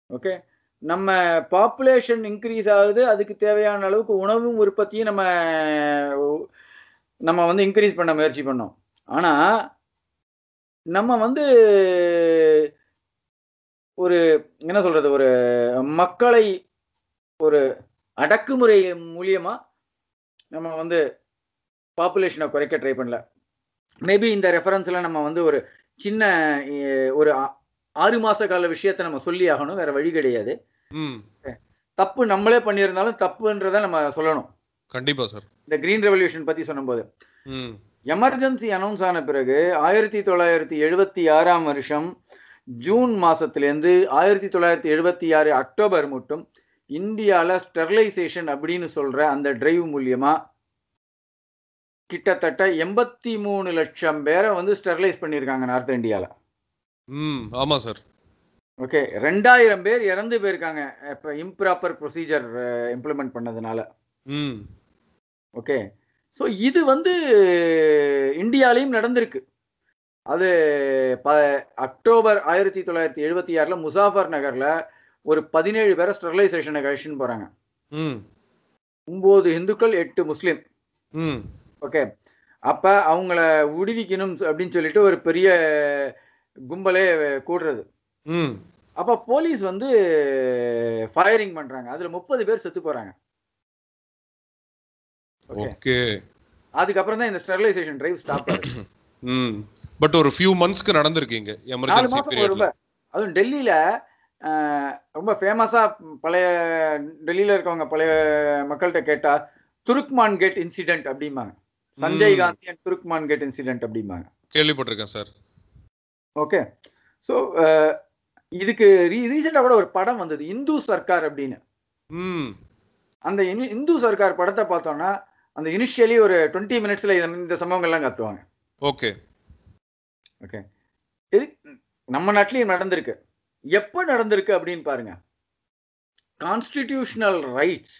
ஓகே? நம்ம பாப்புலேஷன் இன்க்ரீஸ் ஆகுது. அதுக்கு தேவையான அளவுக்கு உணவும் உற்பத்தியும் நம்ம நம்ம வந்து இன்க்ரீஸ் பண்ண முயற்சி பண்ணோம். ஆனா நம்ம வந்து ஒரு என்ன சொல்றது? ஒரு மக்களை ஒரு அடக்குமுறை மூலியமா நம்ம வந்து பாப்புலேஷனை குறைக்க ட்ரை பண்ணல. மேபி இந்த ரெஃபரன்ஸ்ல நம்ம வந்து ஒரு சின்ன ஒரு ஆறு மாச கால விஷயத்தை நம்ம சொல்லி ஆகணும் வேற வழி கிடையாது. தப்பு நம்மளே பண்ணியிருந்தாலும் தப்புன்றதை நம்ம சொல்லணும். கண்டிப்பா சார். இந்த கிரீன் ரெவல்யூஷன் பத்தி சொன்னபோது. ம். எமர்ஜென்சி அனௌன்ஸ் ஆன பிறகு ஆயிரத்தி தொள்ளாயிரத்தி எழுபத்தி ஆறாம் வருஷம் ஜூன் மாசத்துலேருந்து ஆயிரத்தி தொள்ளாயிரத்தி எழுபத்தி ஆறு அக்டோபர் மட்டும் இந்தியால ஸ்டெர்லைசேஷன் அப்படின்னு சொல்ற அந்த டிரைவ் மூலியமா கிட்டத்தட்ட எண்பத்தி மூணு லட்சம் பேரை வந்து ஸ்டெர்லைஸ் பண்ணியிருக்காங்க நார்த் இந்தியால. ம் ஆமா சார். ஓகே ரெண்டாயிரம் பேர் இறந்து போயிருக்காங்க. இப்போ இம்ப்ராப்பர் ப்ரொசீஜர் இம்ப்ளிமெண்ட் பண்ணதுனால. ம். ஓகே ஸோ இது வந்து இந்தியாலையும் நடந்திருக்கு. அது ப அக்டோபர் ஆயிரத்தி தொள்ளாயிரத்தி எழுபத்தி ஆறில் முசாஃபர் நகரில் ஒரு பதினேழு பேரை ஸ்டெர்லைசேஷனை கழிச்சுன்னு போகிறாங்க ம். ஒம்பது இந்துக்கள் எட்டு முஸ்லீம். ம். ஓகே. அப்போ அவங்கள விடுவிக்கணும் அப்படின்னு சொல்லிட்டு ஒரு பெரிய கும்பலே கூடுறது. அப்போ போலீஸ் வந்து ஃபயரிங் பண்ணுறாங்க அதில் முப்பது பேர் செத்து போகிறாங்க ஓகே. அதுக்கப்புறம் தான் இந்த ஸ்டெர்லைசேஷன் டிரைவ் ஸ்டாப் ஆகுது. ம். பட் ஒரு ஃபியூ மந்த்ஸ்க்கு நடந்திருக்கீங்க எமர்ஜென்சி பீரியட்ல அதுவும் டெல்லியில ரொம்ப ஃபேமஸா பழைய டெல்லியில இருக்கவங்க பழைய மக்கள்கிட்ட கேட்டா துருக்மான் கேட் இன்சிடென்ட் அப்படிம்பாங்க. Sanjay. Gandhi and Turkman gate incident அப்படிம்பாங்க. கேள்விப்பட்டிருக்கேன் சார். ஓகே ஸோ இதுக்கு ரீ ரீசெண்டாக கூட ஒரு படம் வந்தது இந்து சர்க்கார் அப்படின்னு. அந்த இந்து சர்க்கார் படத்தை பார்த்தோம்னா அந்த இனிஷியலி ஒரு டுவெண்ட்டி மினிட்ஸ்ல இந்த சம்பவங்கள்லாம் காட்டுவாங்க. ஓகே ஓகே இது நம்ம நாட்டிலையும் நடந்திருக்கு. எப்போ நடந்திருக்கு அப்படின்னு பாருங்க. கான்ஸ்டிடியூஷனல் ரைட்ஸ்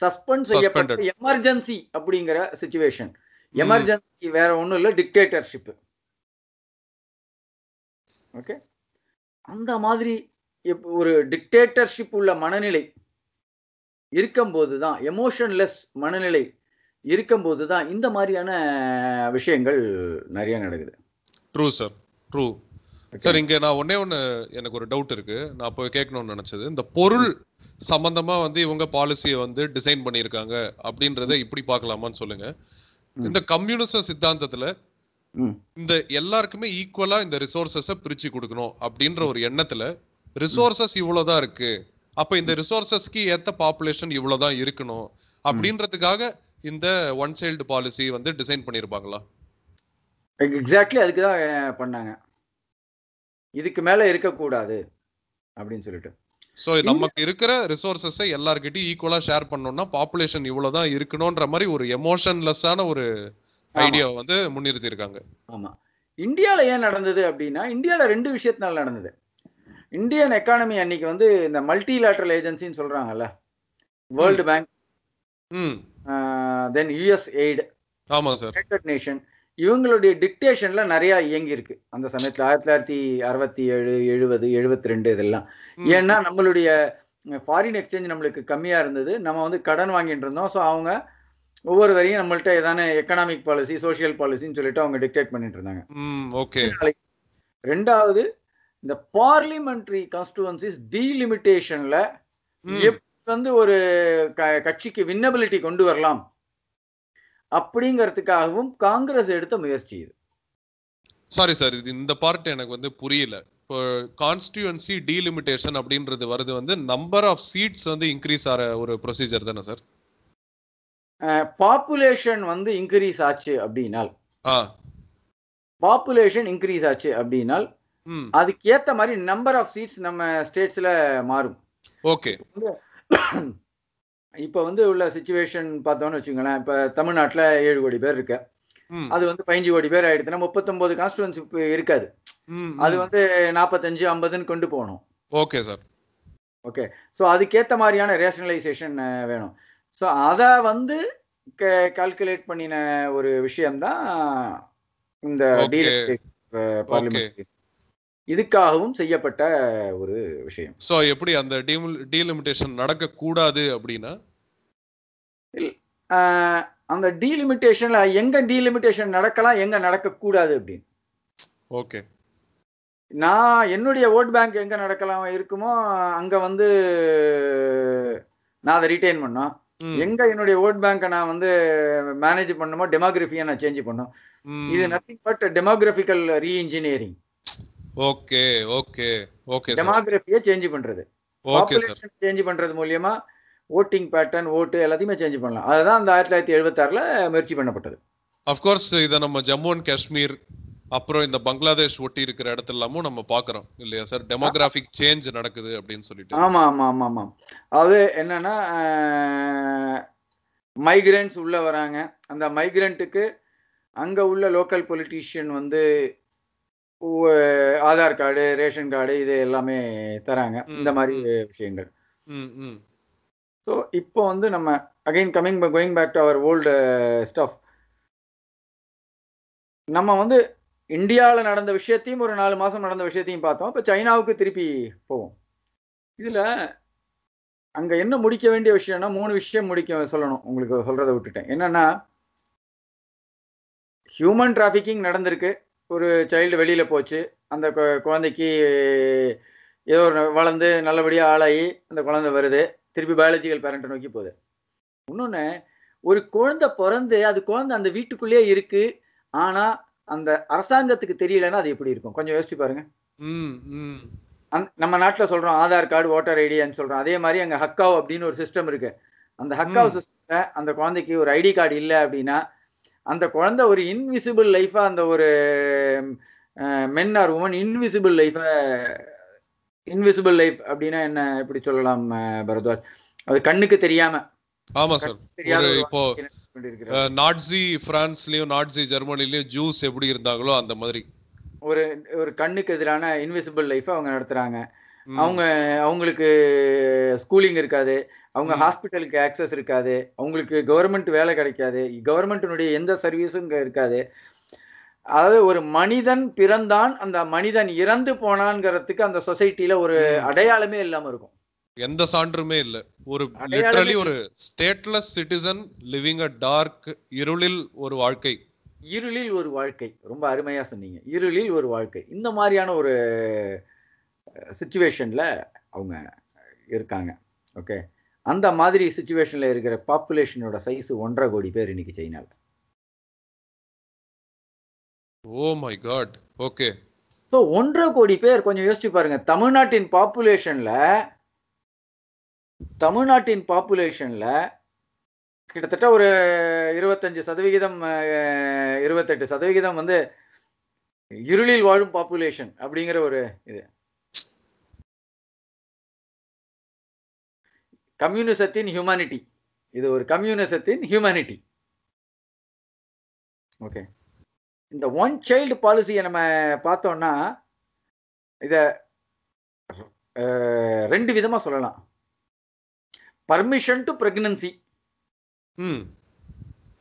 சஸ்பெண்ட் செய்யப்பட்ட. எமர்ஜென்சி அப்படிங்கிற சுச்சுவேஷன். எமர்ஜென்சி வேற ஒன்றும் இல்லை டிக்டேட்டர்ஷிப் ஓகே அந்த மாதிரி ஒரு டிக்டேட்டர்ஷிப் உள்ள மனநிலை இருக்கும்போது தான் எமோஷன்லெஸ் மனநிலை இருக்கும்போது தான் இந்த மாதிரியான விஷயங்கள் நிறைய நடக்குது. ட்ரூ சார் ட்ரூ சார் இங்க நான் ஒன்னே ஒண்ணு எனக்கு ஒரு டவுட் இருக்கு. நான் இப்போ கேட்கணும்னு நினைச்சது. இந்த பொருள் சம்பந்தமா வந்து இவங்க பாலிசியை வந்து டிசைன் பண்ணியிருக்காங்க அப்படின்றத இப்படி பார்க்கலாமான்னு சொல்லுங்க. இந்த கம்யூனிச சித்தாந்தத்துல. இந்த எல்லாருக்குமே ஈக்குவலா இந்த ரிசோர்சஸ பிரிச்சு கொடுக்கணும் அப்படின்ற ஒரு எண்ணத்துல ரிசோர்சஸ் இவ்வளவுதான் இருக்கு. அப்ப இந்த ரிசோர்சஸ்க்கு ஏத்த பாப்புலேஷன் இவ்வளவுதான் இருக்கணும் அப்படின்றதுக்காக இந்த ஒன் சைல்டு பாலிசி வந்து டிசைன் பண்ணிருப்பாங்களா எக்ஸாக்ட்லி அதுக்கு தான் பண்ணாங்க. இதுக்கு மேல இருக்கக்கூடாது அப்படின்னு சொல்லிட்டு. சோ நமக்கு இருக்கிற ரிசோர்சஸை எல்லார்கிட்டயும் ஈக்குவலா ஷேர் பண்ணோம்னா பாப்புலேஷன் இவ்வளவுதான் இருக்கணும்ன்ற மாதிரி ஒரு எமோஷன்லெஸ்ஸான ஒரு ஐடியா வந்து முன்னிறுத்தி இருக்காங்க ஆமா. இந்தியால ஏன் நடந்தது அப்படின்னா இந்தியால ரெண்டு விஷயத்தினால நடந்தது. இந்தியன் எக்கானமி அன்னைக்கு வந்து இந்த மல்டிலேட்ரல் ஏஜென்சின்னு சொல்றாங்கல்ல வேர்ல்டு பேங்க் ம். தென் யுஎஸ் எய்டு ஆமா சார். நேஷன் இவங்களுடைய டிக்டேஷன்ல நிறைய இயங்கி இருக்கு அந்த சமயத்துல ஆயிரத்தி தொள்ளாயிரத்தி அறுபத்தி ஏழு எழுபது எழுபத்தி ரெண்டு இதெல்லாம் ஏன்னா நம்மளுடைய ஃபாரின் எக்ஸ்சேஞ்ச் நம்மளுக்கு கம்மியா இருந்தது. நம்ம வந்து கடன் வாங்கிட்டு இருந்தோம். ஸோ அவங்க ஒவ்வொரு வரையும் நம்மள்ட்ட ஏதான எக்கனாமிக் பாலிசி சோஷியல் பாலிசின்னு சொல்லிட்டு அவங்க டிக்டேட் பண்ணிட்டு இருந்தாங்க. ஓகே. ரெண்டாவது இந்த பார்லிமெண்ட்ரி கான்ஸ்டுவன்சிஸ் டீலிமிட்டேஷன்ல வந்து ஒரு கட்சிக்கு வின்னபிலிட்டி கொண்டு வரலாம்? அப்படிங்கிறதுக்காகவும் காங்கிரஸ் எடுத்த முயற்சி இது. சாரி சார் இது இந்த பார்ட் எனக்கு வந்து புரியல. இப்போ கான்ஸ்டியூன்சி டீலிமிட்டேஷன் அப்படின்றது வருது வந்து நம்பர் ஆஃப் சீட்ஸ் வந்து இன்க்ரீஸ் ஆகிற ஒரு ப்ரொசீஜர் தானே சார் பாப்புலேஷன் வந்து இன்க்ரீஸ் ஆச்சு அப்படின்னால். ஆ. பாப்புலேஷன் இன்க்ரீஸ் ஆச்சு அப்படின்னால் ம். அதுக்கு ஏத்த மாதிரி நம்பர் ஆஃப் சீட்ஸ் நம்ம ஸ்டேட்ஸ்ல மாறும். ஓகே இப்போ வந்து உள்ள சுச்சுவேஷன் பார்த்தோம்னு வச்சுங்களேன் இப்போ தமிழ்நாட்டில் ஏழு கோடி பேர் இருக்கு. அது வந்து பதினஞ்சு கோடி பேர் ஆயிடுச்சுன்னா முப்பத்தொன்பது கான்ஸ்டுவன்சி இருக்காது. அது வந்து நாற்பத்தஞ்சு ஐம்பதுன்னு கொண்டு போகணும். Okay sir. ஓகே. ஸோ அதுக்கேற்ற மாதிரியான ரேஷனலைசேஷன் வேணும். ஸோ அதை வந்து கால்குலேட் பண்ணின ஒரு விஷயம்தான் இந்த. பார்லிமெண்ட் இதுக்காகவும் செய்யப்பட்ட ஒரு விஷயம். ஸோ எப்படி அந்த டீலிமிட்டேஷன் நடக்க கூடாது அப்படின்னா அந்த டீலிமிட்டேஷன்ல எங்க டீலிமிட்டேஷன் நடக்கலாம் எங்க நடக்கக்கூடாது அப்படின்னு. ஓகே. நான் என்னுடைய ஓட் பேங்க் எங்க நடக்கலாம் இருக்குமோ அங்க வந்து நான் அதை ரிட்டைன் பண்ணோம் எங்க என்னுடைய ஓட் பேங்கை நான் வந்து மேனேஜ் பண்ணுமோ டெமோகிராஃபியை நான் சேஞ்ச் பண்ணும். இது nothing but demographical reengineering okay okay okay டெமோகிராஃபியை change பண்றது. பாப்புலேஷன் சேஞ்ச் பண்றது மூலியமா ஓட்டிங் பேட்டர்ன் ஓட்டு எல்லாத்தையுமே சேஞ்ச் பண்ணலாம். அதுதான் அந்த ஆயிரத்தி தொள்ளாயிரத்தி எழுபத்தாறுல முயற்சி பண்ணப்பட்டது. அஃப்கோர்ஸ் இதை நம்ம ஜம்மு அண்ட் காஷ்மீர் அப்புறம் இந்த பங்களாதேஷ் ஒட்டி இருக்கிற இடத்துலமும் நம்ம பாக்குறோம் இல்லையா சார் டெமோகிராஃபிக் சேஞ்ச் நடக்குது அப்படின்னு சொல்லிட்டு. ஆமா ஆமா ஆமா ஆமா. அது என்னன்னா மைக்ரண்ட்ஸ் உள்ள வராங்க. அந்த மைக்ரண்ட்டுக்கு அங்க உள்ள லோக்கல் பொலிட்டீஷியன் வந்து ஆதார் கார்டு ரேஷன் கார்டு இது எல்லாமே தராங்க. இந்த மாதிரி விஷயங்கள். ஸோ இப்போ வந்து நம்ம again coming going back to our old stuff நம்ம வந்து இந்தியாவில் நடந்த விஷயத்தையும் ஒரு நாலு மாதம் நடந்த விஷயத்தையும் பார்த்தோம். இப்போ சைனாவுக்கு திருப்பி போவோம். இதில் அங்கே என்ன முடிக்க வேண்டிய விஷயம்னா மூணு விஷயம் முடிக்க சொல்லணும். உங்களுக்கு சொல்கிறத விட்டுட்டேன். என்னன்னா ஹியூமன் டிராஃபிக்கிங் நடந்திருக்கு. ஒரு சைல்டு வெளியில் போச்சு. அந்த கு- குழந்தைக்கு ஏதோ ஒரு வளர்ந்து நல்லபடியாக ஆளாகி அந்த குழந்தை வருது. திருப்பி பயாலஜிக்கல் பேரண்ட்டை நோக்கி போகுது. இன்னொன்று ஒரு குழந்தை பிறந்து அது குழந்தை அந்த வீட்டுக்குள்ளேயே இருக்கு ஆனால் அந்த அரசாங்கத்துக்கு தெரியலன்னா அது எப்படி இருக்கும்? கொஞ்சம் யோசிச்சு பாருங்க. நம்ம நாட்டில் சொல்கிறோம் ஆதார் கார்டு ஓட்டர் ஐடியான்னு சொல்கிறோம் அதே மாதிரி அங்கே ஹக்காவ் அப்படின்னு ஒரு சிஸ்டம் இருக்கு. அந்த ஹக்காவ். சிஸ்டம்ல அந்த குழந்தைக்கு ஒரு ஐடி கார்டு இல்லை அப்படின்னா அந்த குழந்தை ஒரு இன்விசிபிள் லைஃபாக அந்த ஒரு மென் ஆர் உமன் இன்விசிபிள் லைஃபை இன்விசிபிள் லைஃப் அப்படின்னா என்ன? எப்படி சொல்லலாம் பரத்வாஜ்? அது கண்ணுக்கு தெரியாம. ஆமா சார். இப்போ நாட்ஸி பிரான்ஸ்லயும் நாட்ஸி ஜெர்மனிலயும் ஜூஸ் எப்படி இருந்தாங்களோ அந்த மாதிரி. ஒரு ஒரு கண்ணுக்கு எதிரான இன்விசிபிள் லைஃப் அவங்க நடத்துறாங்க. அவங்க அவங்களுக்கு ஸ்கூலிங் இருக்காது. அவங்க. ஹாஸ்பிட்டலுக்கு ஆக்சஸ் இருக்காது. அவங்களுக்கு கவர்மெண்ட் வேலை கிடைக்காது. கவர்மெண்ட்டினுடைய எந்த சர்வீஸும் இருக்காது. அதாவது ஒரு மனிதன் பிறந்தான் அந்த மனிதன் இறந்து போனான்ங்கிறதுக்கு அந்த சொசைட்டில ஒரு. அடையாளமே இல்லாம இருக்கும். எந்த சான்றுமே இல்ல. ஒரு லிட்டரலி ஒரு stateless citizen living a dark இருளில் ஒரு வாழ்க்கை. இருளில் ஒரு வாழ்க்கை. ரொம்ப அருமையா சொன்னீங்க. இருளில் ஒரு வாழ்க்கை. இந்த மாதிரியான ஒரு சுச்சுவேஷன்ல அவங்க இருக்காங்க. ஓகே அந்த மாதிரி சுச்சுவேஷன்ல இருக்கிற பாப்புலேஷனோட சைஸ் ஒன்றரை கோடி பேர் இன்னைக்கு சைனால oh my God okay so ஒன்றரை கோடி பேர் கொஞ்சம் யோசிச்சு பாருங்க. தமிழ்நாட்டின் பாப்புலேஷன்ல தமிழ்நாட்டின் பாப்புலேஷன்ல கிட்டத்தட்ட ஒரு இருபத்தஞ்சு சதவிகிதம் இருபத்தெட்டு சதவிகிதம் வந்து இருளில் வாழும் பாப்புலேஷன் அப்படிங்கிற ஒரு இது. கம்யூனிசத்தின் ஹியூமனிட்டி இது ஒரு கம்யூனிசத்தின் ஹியூமனிட்டி ஓகே இந்த ஒன் சைல்டு பாலிசியை நம்ம பார்த்தோம்னா இத ரெண்டு விதமா சொல்லலாம். பர்மிஷன் டு பிரெக்னன்சி ம்.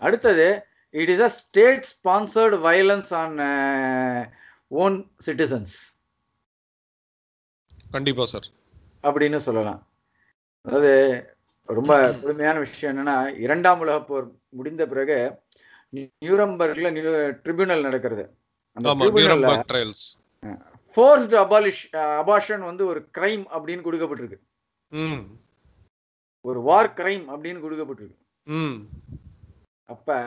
அடுத்தது it is a state sponsored violence on own citizens கண்டிப்பா சார். அப்படின்னு சொல்லலாம். அதாவது ரொம்ப கொடுமையான விஷயம் என்னன்னா இரண்டாம் உலகப் போர் முடிந்த பிறகு நியூரம்பர்க்ல ட்ரிபியூனல் நடக்கிறது. அந்த ஃபோர்ஸ்டு அபாலிஷ் அபாஷன் வந்து ஒரு கிரைம் அப்படின்னு கொடுக்கப்பட்டிருக்கு. ஒரு வார் கிரைம் அப்படின்னு கொடுக்கப்பட்டிருக்கு. அப்ப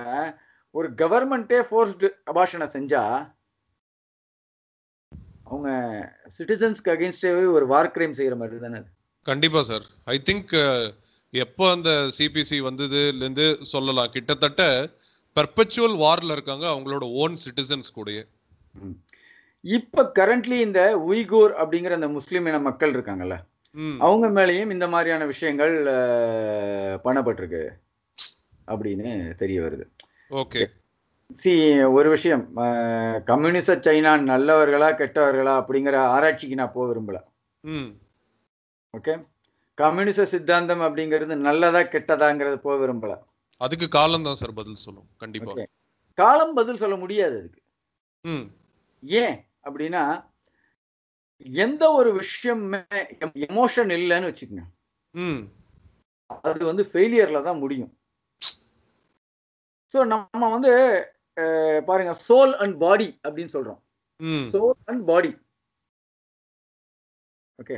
ஒரு கவர்மெண்ட்டே ஃபோர்ஸ்டு அபாஷனை செஞ்சா அவங்க சிட்டிசன்ஸ்க்கு அகேன்ஸ்டாவே ஒரு வார் கிரைம் செய்யற மாதிரி தானே கண்டிப்பா சார் ஐ திங்க் எப்போ அந்த சிபிசி வந்ததுல இருந்து சொல்லலாம். கிட்டத்தட்ட பெர்பச்சுவல் வார்ல இருக்காங்க அவங்களோட ஓன் சிட்டிசன்ஸ் கூடயே. இப்ப கரண்ட்லி இந்த உய்கூர் அப்படிங்கிற அந்த முஸ்லிம் இன மக்கள் இருக்காங்கல்ல அவங்க மேலேயும் இந்த மாதிரியான விஷயங்கள் பண்ணப்பட்டிருக்கு அப்படின்னு தெரிய வருது. ஓகே. சி ஒரு விஷயம் கம்யூனிச சைனா நல்லவர்களா கெட்டவர்களா அப்படிங்கிற ஆராய்ச்சிக்கு நான் போக விரும்பல. ஓகே. கம்யூனிச சித்தாந்தம் அப்படிங்கிறது நல்லதா கெட்டதாங்கிறது போக விரும்பல. அதுக்கு காலம் தான் சார் பதில் சொல்லும் கண்டிப்பா. காலம் பதில் சொல்ல முடியாது அதுக்கு. ஏன் அப்படின்னா எந்த ஒரு விஷயமே எமோஷன் இல்லைன்னு வச்சுக்கோங்க. அது வந்து ஃபெயிலியர்ல தான் முடியும். ஸோ நம்ம வந்து பாருங்க சோல் அண்ட் பாடி அப்படின்னு சொல்றோம். Soul and body okay.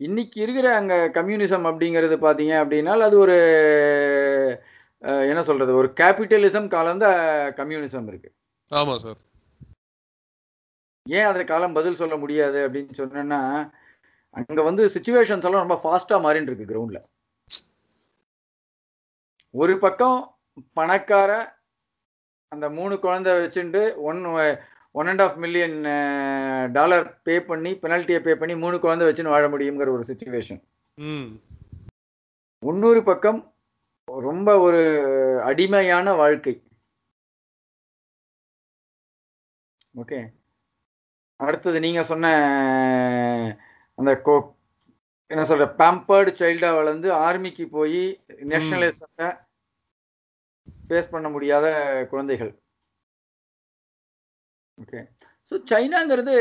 இன்னைக்கு இருக்கிற அங்க கம்யூனிசம் அப்படிங்கிறது பாத்தீங்க அப்படின்னா அது ஒரு என்ன சொல்றது? ஒரு கேபிட்டலிசம் கலந்த கம்யூனிசம் இருக்கு. ஆமா சார். ஏன் அதை காலம் பதில் சொல்ல முடியாது அப்படின்னு சொன்னேன்னா அங்க வந்து சுச்சுவேஷன்ஸ் எல்லாம் ரொம்ப ஃபாஸ்டா மாறிட்டு இருக்கு கிரவுண்ட்ல ஒரு பக்கம் பணக்கார அந்த மூணு குழந்தை வச்சுட்டு one one and half million dollar pay பண்ணி பெனல்ட்டியை பே பண்ணி மூணு குழந்தை வச்சுன்னு வாழ முடியுங்கிற ஒரு சுச்சுவேஷன் ம். இன்னொரு பக்கம் ரொம்ப ஒரு அடிமையான வாழ்க்கை. ஓகே அடுத்தது நீங்க சொன்ன அந்த கோ என்ன சொல்ற பேம்பர்டு சைல்டா வளர்ந்து ஆர்மிக்கு போய் நேஷனலிசத்தை ஃபேஸ் பண்ண முடியாத குழந்தைகள். ஓகே ஸோ சைனாங்கிறது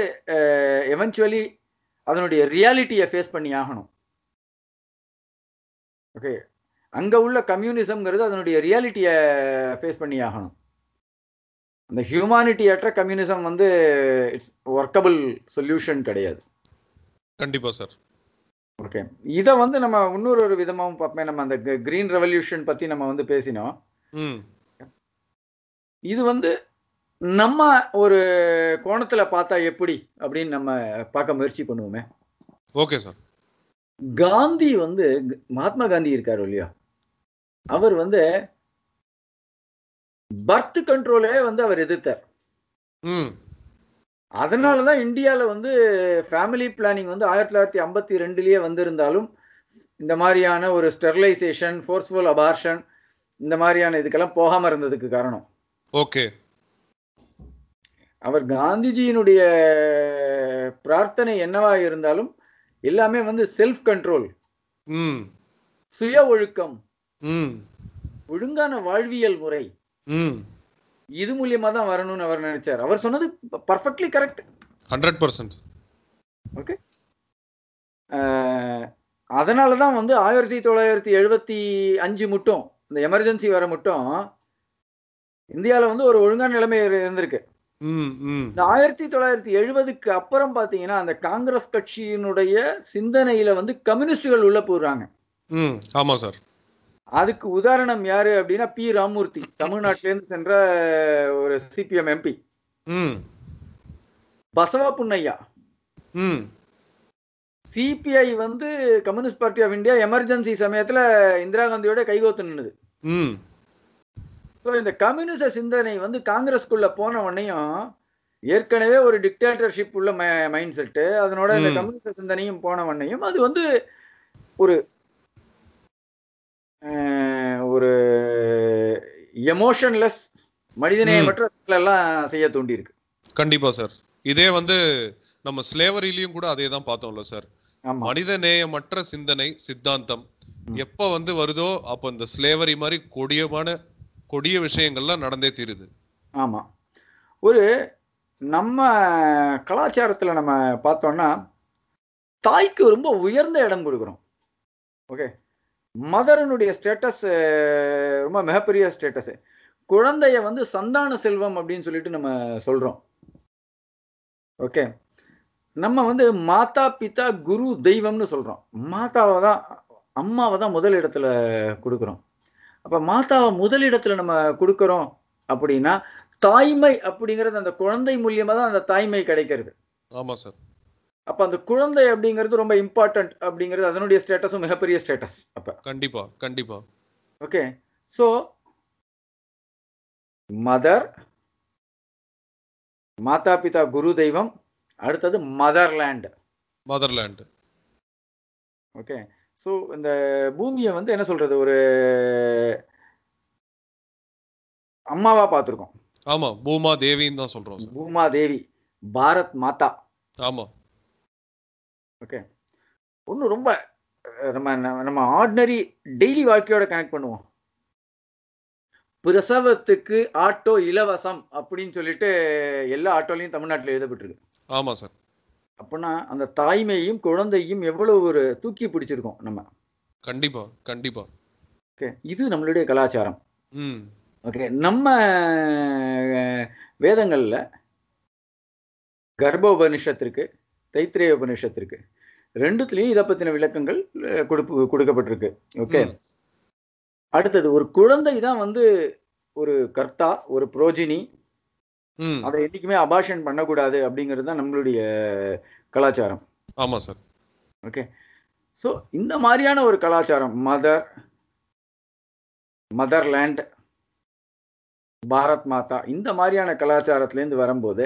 எவென்ச்சுவலி அதனுடைய ரியாலிட்டியை ஃபேஸ் பண்ணி ஆகணும். ஓகே அங்கே உள்ள கம்யூனிசம்ங்கிறது அதனுடைய ரியாலிட்டியை ஃபேஸ் பண்ணி ஆகணும். அந்த ஹியூமானிட்டி அற்ற கம்யூனிசம் வந்து இட்ஸ் ஒர்க்கபிள் சொல்யூஷன் கிடையாது. கண்டிப்பா சார் ஓகே இதை வந்து நம்ம இன்னொரு ஒரு விதமாகவும் பார்ப்போம். நம்ம அந்த கிரீன் ரெவல்யூஷன் பற்றி நம்ம வந்து பேசினோம். இது வந்து நம்ம ஒரு கோணத்துல பார்த்தா எப்படி அப்படின்னு நம்ம பார்க்க முயற்சி பண்ணுவோமே. ஓகே சார் காந்தி வந்து மகாத்மா காந்தி இருக்காரு இல்லையா? அவர் வந்து பர்த் கண்ட்ரோலே வந்து அவர் எதிர்த்தார். ம். அதனால தான் இந்தியாவில் வந்து ஃபேமிலி பிளானிங் வந்து ஆயிரத்தி தொள்ளாயிரத்தி ஐம்பத்தி ரெண்டுலேயே வந்திருந்தாலும் இந்த மாதிரியான ஒரு ஸ்டெர்லைசேஷன் ஃபோர்ஸ்ஃபுல் அபார்ஷன் இந்த மாதிரியான இதுக்கெல்லாம் போகாமல் இருந்ததுக்கு காரணம். ஓகே. அவர் காந்திஜியினுடைய பிரார்த்தனை என்னவா இருந்தாலும் எல்லாமே வந்து செல்ஃப் கண்ட்ரோல் ம். சுய ஒழுக்கம். ஒழுங்கான வாழ்வியல் முறை. ம். இது மூலியமா தான் வரணும்னு அவர் நினைச்சார். அவர் சொன்னது பர்ஃபெக்ட்லி கரெக்ட் ஹண்ட்ரட் பர்சன்ட் அதனால தான் வந்து ஆயிரத்தி தொள்ளாயிரத்தி எழுபத்தி அஞ்சு மட்டும் இந்த எமர்ஜென்சி வர மட்டும் இந்தியாவில் வந்து ஒரு ஒழுங்கான நிலைமை இரு- இருந்திருக்கு இந்த ஆயிரத்தி தொள்ளாயிரத்தி எழுபதுக்கு அப்புறம் பார்த்தீங்கன்னா அந்த காங்கிரஸ் கட்சியினுடைய சிந்தனையில வந்து கம்யூனிஸ்டுகள் உள்ள போடுறாங்க ம் ஆமா சார். அதுக்கு உதாரணம் யாரு அப்படின்னா பி ராமூர்த்தி தமிழ்நாட்டிலேருந்து சென்ற ஒரு சிபிஎம் எம்பி பசவ புன்னையா. ம். சிபிஐ வந்து communist party of India emergency சமயத்துல இந்திரா காந்தியோட கைகோத்து நின்னுது. ம். ஸோ இந்த கம்யூனிச சிந்தனை வந்து காங்கிரஸ்குள்ள போன உடனேயும் ஏற்கனவே ஒரு டிக்டேட்டர்ஷிப் உள்ள மைண்ட் செட்டு அதனோட இந்த ம். கம்யூனிச சிந்தனையும் போன உடனேயும் அது வந்து ஒரு ஒரு எமோஷன்லெஸ் மனிதநேயமற்ற செயலெல்லாம் செய்ய தூண்டியிருக்கு. கண்டிப்பா சார் இதே வந்து நம்ம ஸ்லேவரிலையும் கூட அதே தான் பார்த்தோம்ல சார் மனித நேயமற்ற சிந்தனை சித்தாந்தம். எப்ப வந்து வருதோ அப்ப இந்த ஸ்லேவரி மாதிரி கொடியமான கொடிய விஷயங்கள்லாம் நடந்தே தீருது. ஆமா. ஒரு நம்ம கலாச்சாரத்துல நம்ம பார்த்தோம்னா தாய்க்கு ரொம்ப உயர்ந்த இடம் கொடுக்குறோம். ஓகே மதரனுடைய ஸ்டேட்டஸ் ரொம்ப மிகப்பெரிய ஸ்டேட்டஸ் குழந்தைய வந்து சந்தான செல்வம் அப்படின்னு சொல்லிட்டு நம்ம சொல்றோம். ஓகே நம்ம வந்து மாதா பிதா குரு தெய்வம்னு சொல்றோம். மாதாவை தான் அம்மாவை தான் முதல் இடத்துல கொடுக்குறோம். அப்ப மாதாவை முதல் இடத்துல நம்ம கொடுக்குறோம் அப்படின்னா தாய்மை அப்படிங்கிறது அந்த குழந்தை மூலியமா தான் அந்த தாய்மை கிடைக்கிறது. ஆமா சார். அப்ப அந்த குழந்தை அப்படிங்கிறது ரொம்ப இம்பார்ட்டன்ட் அப்படிங்கிறது அதனுடைய ஸ்டேட்டஸும் மிகப்பெரிய ஸ்டேட்டஸ் அப்ப. கண்டிப்பா கண்டிப்பா. ஓகே ஸோ மதர் மாதா பிதா குரு தெய்வம் அடுத்தது மதர்லேண்ட் மதர்லேண்ட் ஓகே ஸோ இந்த பூமியை வந்து என்ன சொல்றது ஒரு அம்மாவா பார்த்துருக்கோம். ஆமா பூமா தேவின்னு தான் சொல்றோம் பூமா தேவி பாரத் மாதா. ஆமா. ஓகே ஒன்றும் ரொம்ப நம்ம நம்ம- ஆர்டினரி டெய்லி வாழ்க்கையோட கனெக்ட் பண்ணுவோம். பிரசவத்துக்கு ஆட்டோ இலவசம் அப்படின்னு சொல்லிட்டு எல்லா ஆட்டோலையும் தமிழ்நாட்டில் எழுதப்பட்டிருக்கு. ஆமா சார் அப்படின்னா அந்த தாய்மையும் குழந்தையும் எவ்வளவு ஒரு தூக்கி பிடிச்சிருக்கோம் நம்ம. கண்டிப்பா கண்டிப்பா. ஓகே இது நம்மளுடைய கலாச்சாரம். ஓகே நம்ம வேதங்கள்ல கர்ப்ப உபனிஷத்திற்கு தைத்திரேய உபனிஷத்திற்கு ரெண்டுத்துலயும் இதை பத்தின விளக்கங்கள் கொடுப்பு கொடுக்கப்பட்டிருக்கு. ஓகே. அடுத்தது ஒரு குழந்தை தான் வந்து ஒரு கர்த்தா ஒரு புரோஜினி. அதை என்னைக்குமே அபாஷன் பண்ணக்கூடாது அப்படிங்கிறது தான் நம்மளுடைய கலாச்சாரம். ஆமா சார். ஓகே? ஸோ இந்த மாதிரியான ஒரு கலாச்சாரம் மதர் மதர்லேண்ட் பாரத் மாதா இந்த மாதிரியான கலாச்சாரத்துலேருந்து வரும்போது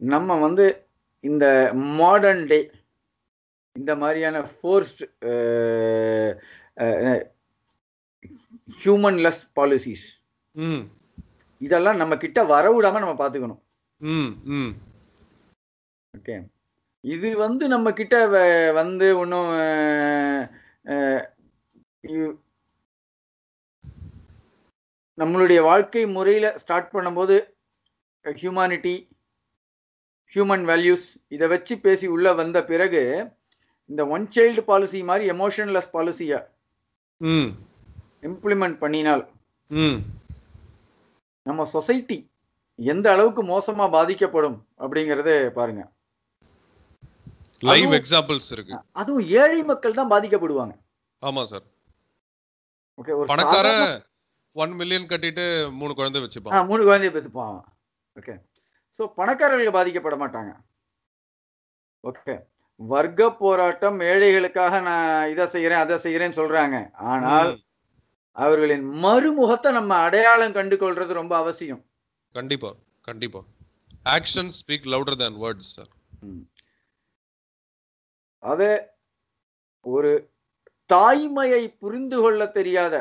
நம்ம வந்து இந்த மாடர்ன் டே இந்த மாதிரியான ஃபோர்ஸ்ட் ஹியூமன்லெஸ் பாலிசிஸ் ம். இதெல்லாம் நம்ம கிட்ட வர விடாம நம்ம பார்த்துக்கணும். ம் ம். ஓகே. இது வந்து நம்ம கிட்ட வந்து ஒன்றும் நம்மளுடைய வாழ்க்கை முறையில் ஸ்டார்ட் பண்ணும்போது ஹியூமானிட்டி ஹியூமன் வேல்யூஸ் இதை வச்சு பேசி உள்ள வந்த பிறகு இந்த ஒன் சைல்டு பாலிசி மாதிரி எமோஷன்லெஸ் பாலிசியை ம். இம்ப்ளிமெண்ட் பண்ணினால் ம். நம்ம சொசைட்டி எந்த அளவுக்கு மோசமா பாதிக்கப்படும் அப்படிங்கறத பாருங்க. லைவ் எக்ஸாம்பிள்ஸ் இருக்கு. அதுவும் ஏழை மக்கள் தான் பாதிக்கப்படுவாங்க. ஆமா சார் ஓகே ஒரு பணக்கார ஒன் மில்லியன் கட்டிட்டு மூணு குழந்தை ஆ, வச்சுப்பான் மூணு குழந்தைய பெற்றுப்பான் ஓகே ஸோ பணக்காரர்கள் பாதிக்கப்பட மாட்டாங்க. ஓகே வர்க்க போராட்டம் ஏழைகளுக்காக நான் இதை செய்யறேன் அதை செய்யறேன்னு சொல்றாங்க. ஆனால் அவர்களின் மறுமுகத்தை நம்ம அடையாளம் கண்டு கொள்றது ரொம்ப அவசியம். கண்டிப்பா கண்டிப்பா. Action speak louder than words sir அதே ஒரு தாய்மையை புரிந்து கொள்ள தெரியாத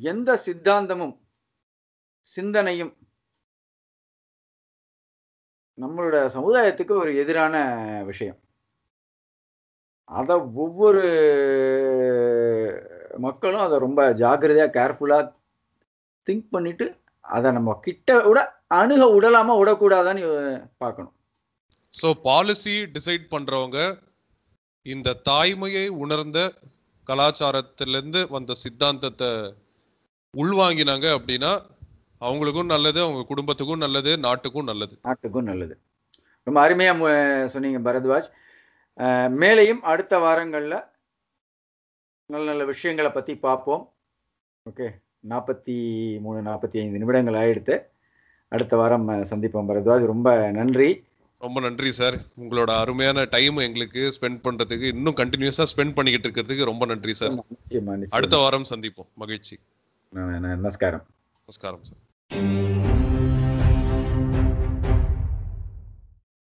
எந்த சித்தாந்தமும் சிந்தனையும் நம்மளோட சமுதாயத்துக்கு ஒரு எதிரான விஷயம். அதை ஒவ்வொரு மக்களும் அதை ரொம்ப ஜாக்கிரதையா கேர்ஃபுல்லாக திங்க் பண்ணிட்டு அதை நம்ம கிட்ட விட அணுக விடலாமா விடக்கூடாதான்னு பார்க்கணும். ஸோ பாலிசி டிசைட் பண்றவங்க இந்த தாய்மையை உணர்ந்த கலாச்சாரத்திலேருந்து வந்த சித்தாந்தத்தை உள்வாங்கினாங்க அப்படின்னா அவங்களுக்கும் நல்லது அவங்க குடும்பத்துக்கும் நல்லது நாட்டுக்கும் நல்லது. நாட்டுக்கும் நல்லது. ரொம்ப அருமையா சொன்னீங்க பரத்வாஜ். மேலையும் அடுத்த வாரங்கள்ல நல்ல நல்ல விஷயங்களை பத்தி பார்ப்போம். ஓகே நாற்பத்தி மூணு நாற்பத்தி ஐந்து நிமிடங்கள் ஆயிடுத்து. அடுத்த வாரம் சந்திப்போம் பரத்வாஜ். ரொம்ப நன்றி. ரொம்ப நன்றி சார். உங்களோட அருமையான டைம் எங்களுக்கு ஸ்பெண்ட் பண்றதுக்கு இன்னும் கண்டினியூஸா ஸ்பெண்ட் பண்ணிக்கிட்டு இருக்கிறதுக்கு ரொம்ப நன்றி சார். அடுத்த வாரம் சந்திப்போம். மகிழ்ச்சி. நமஸ்காரம். நமஸ்காரம் சார். Música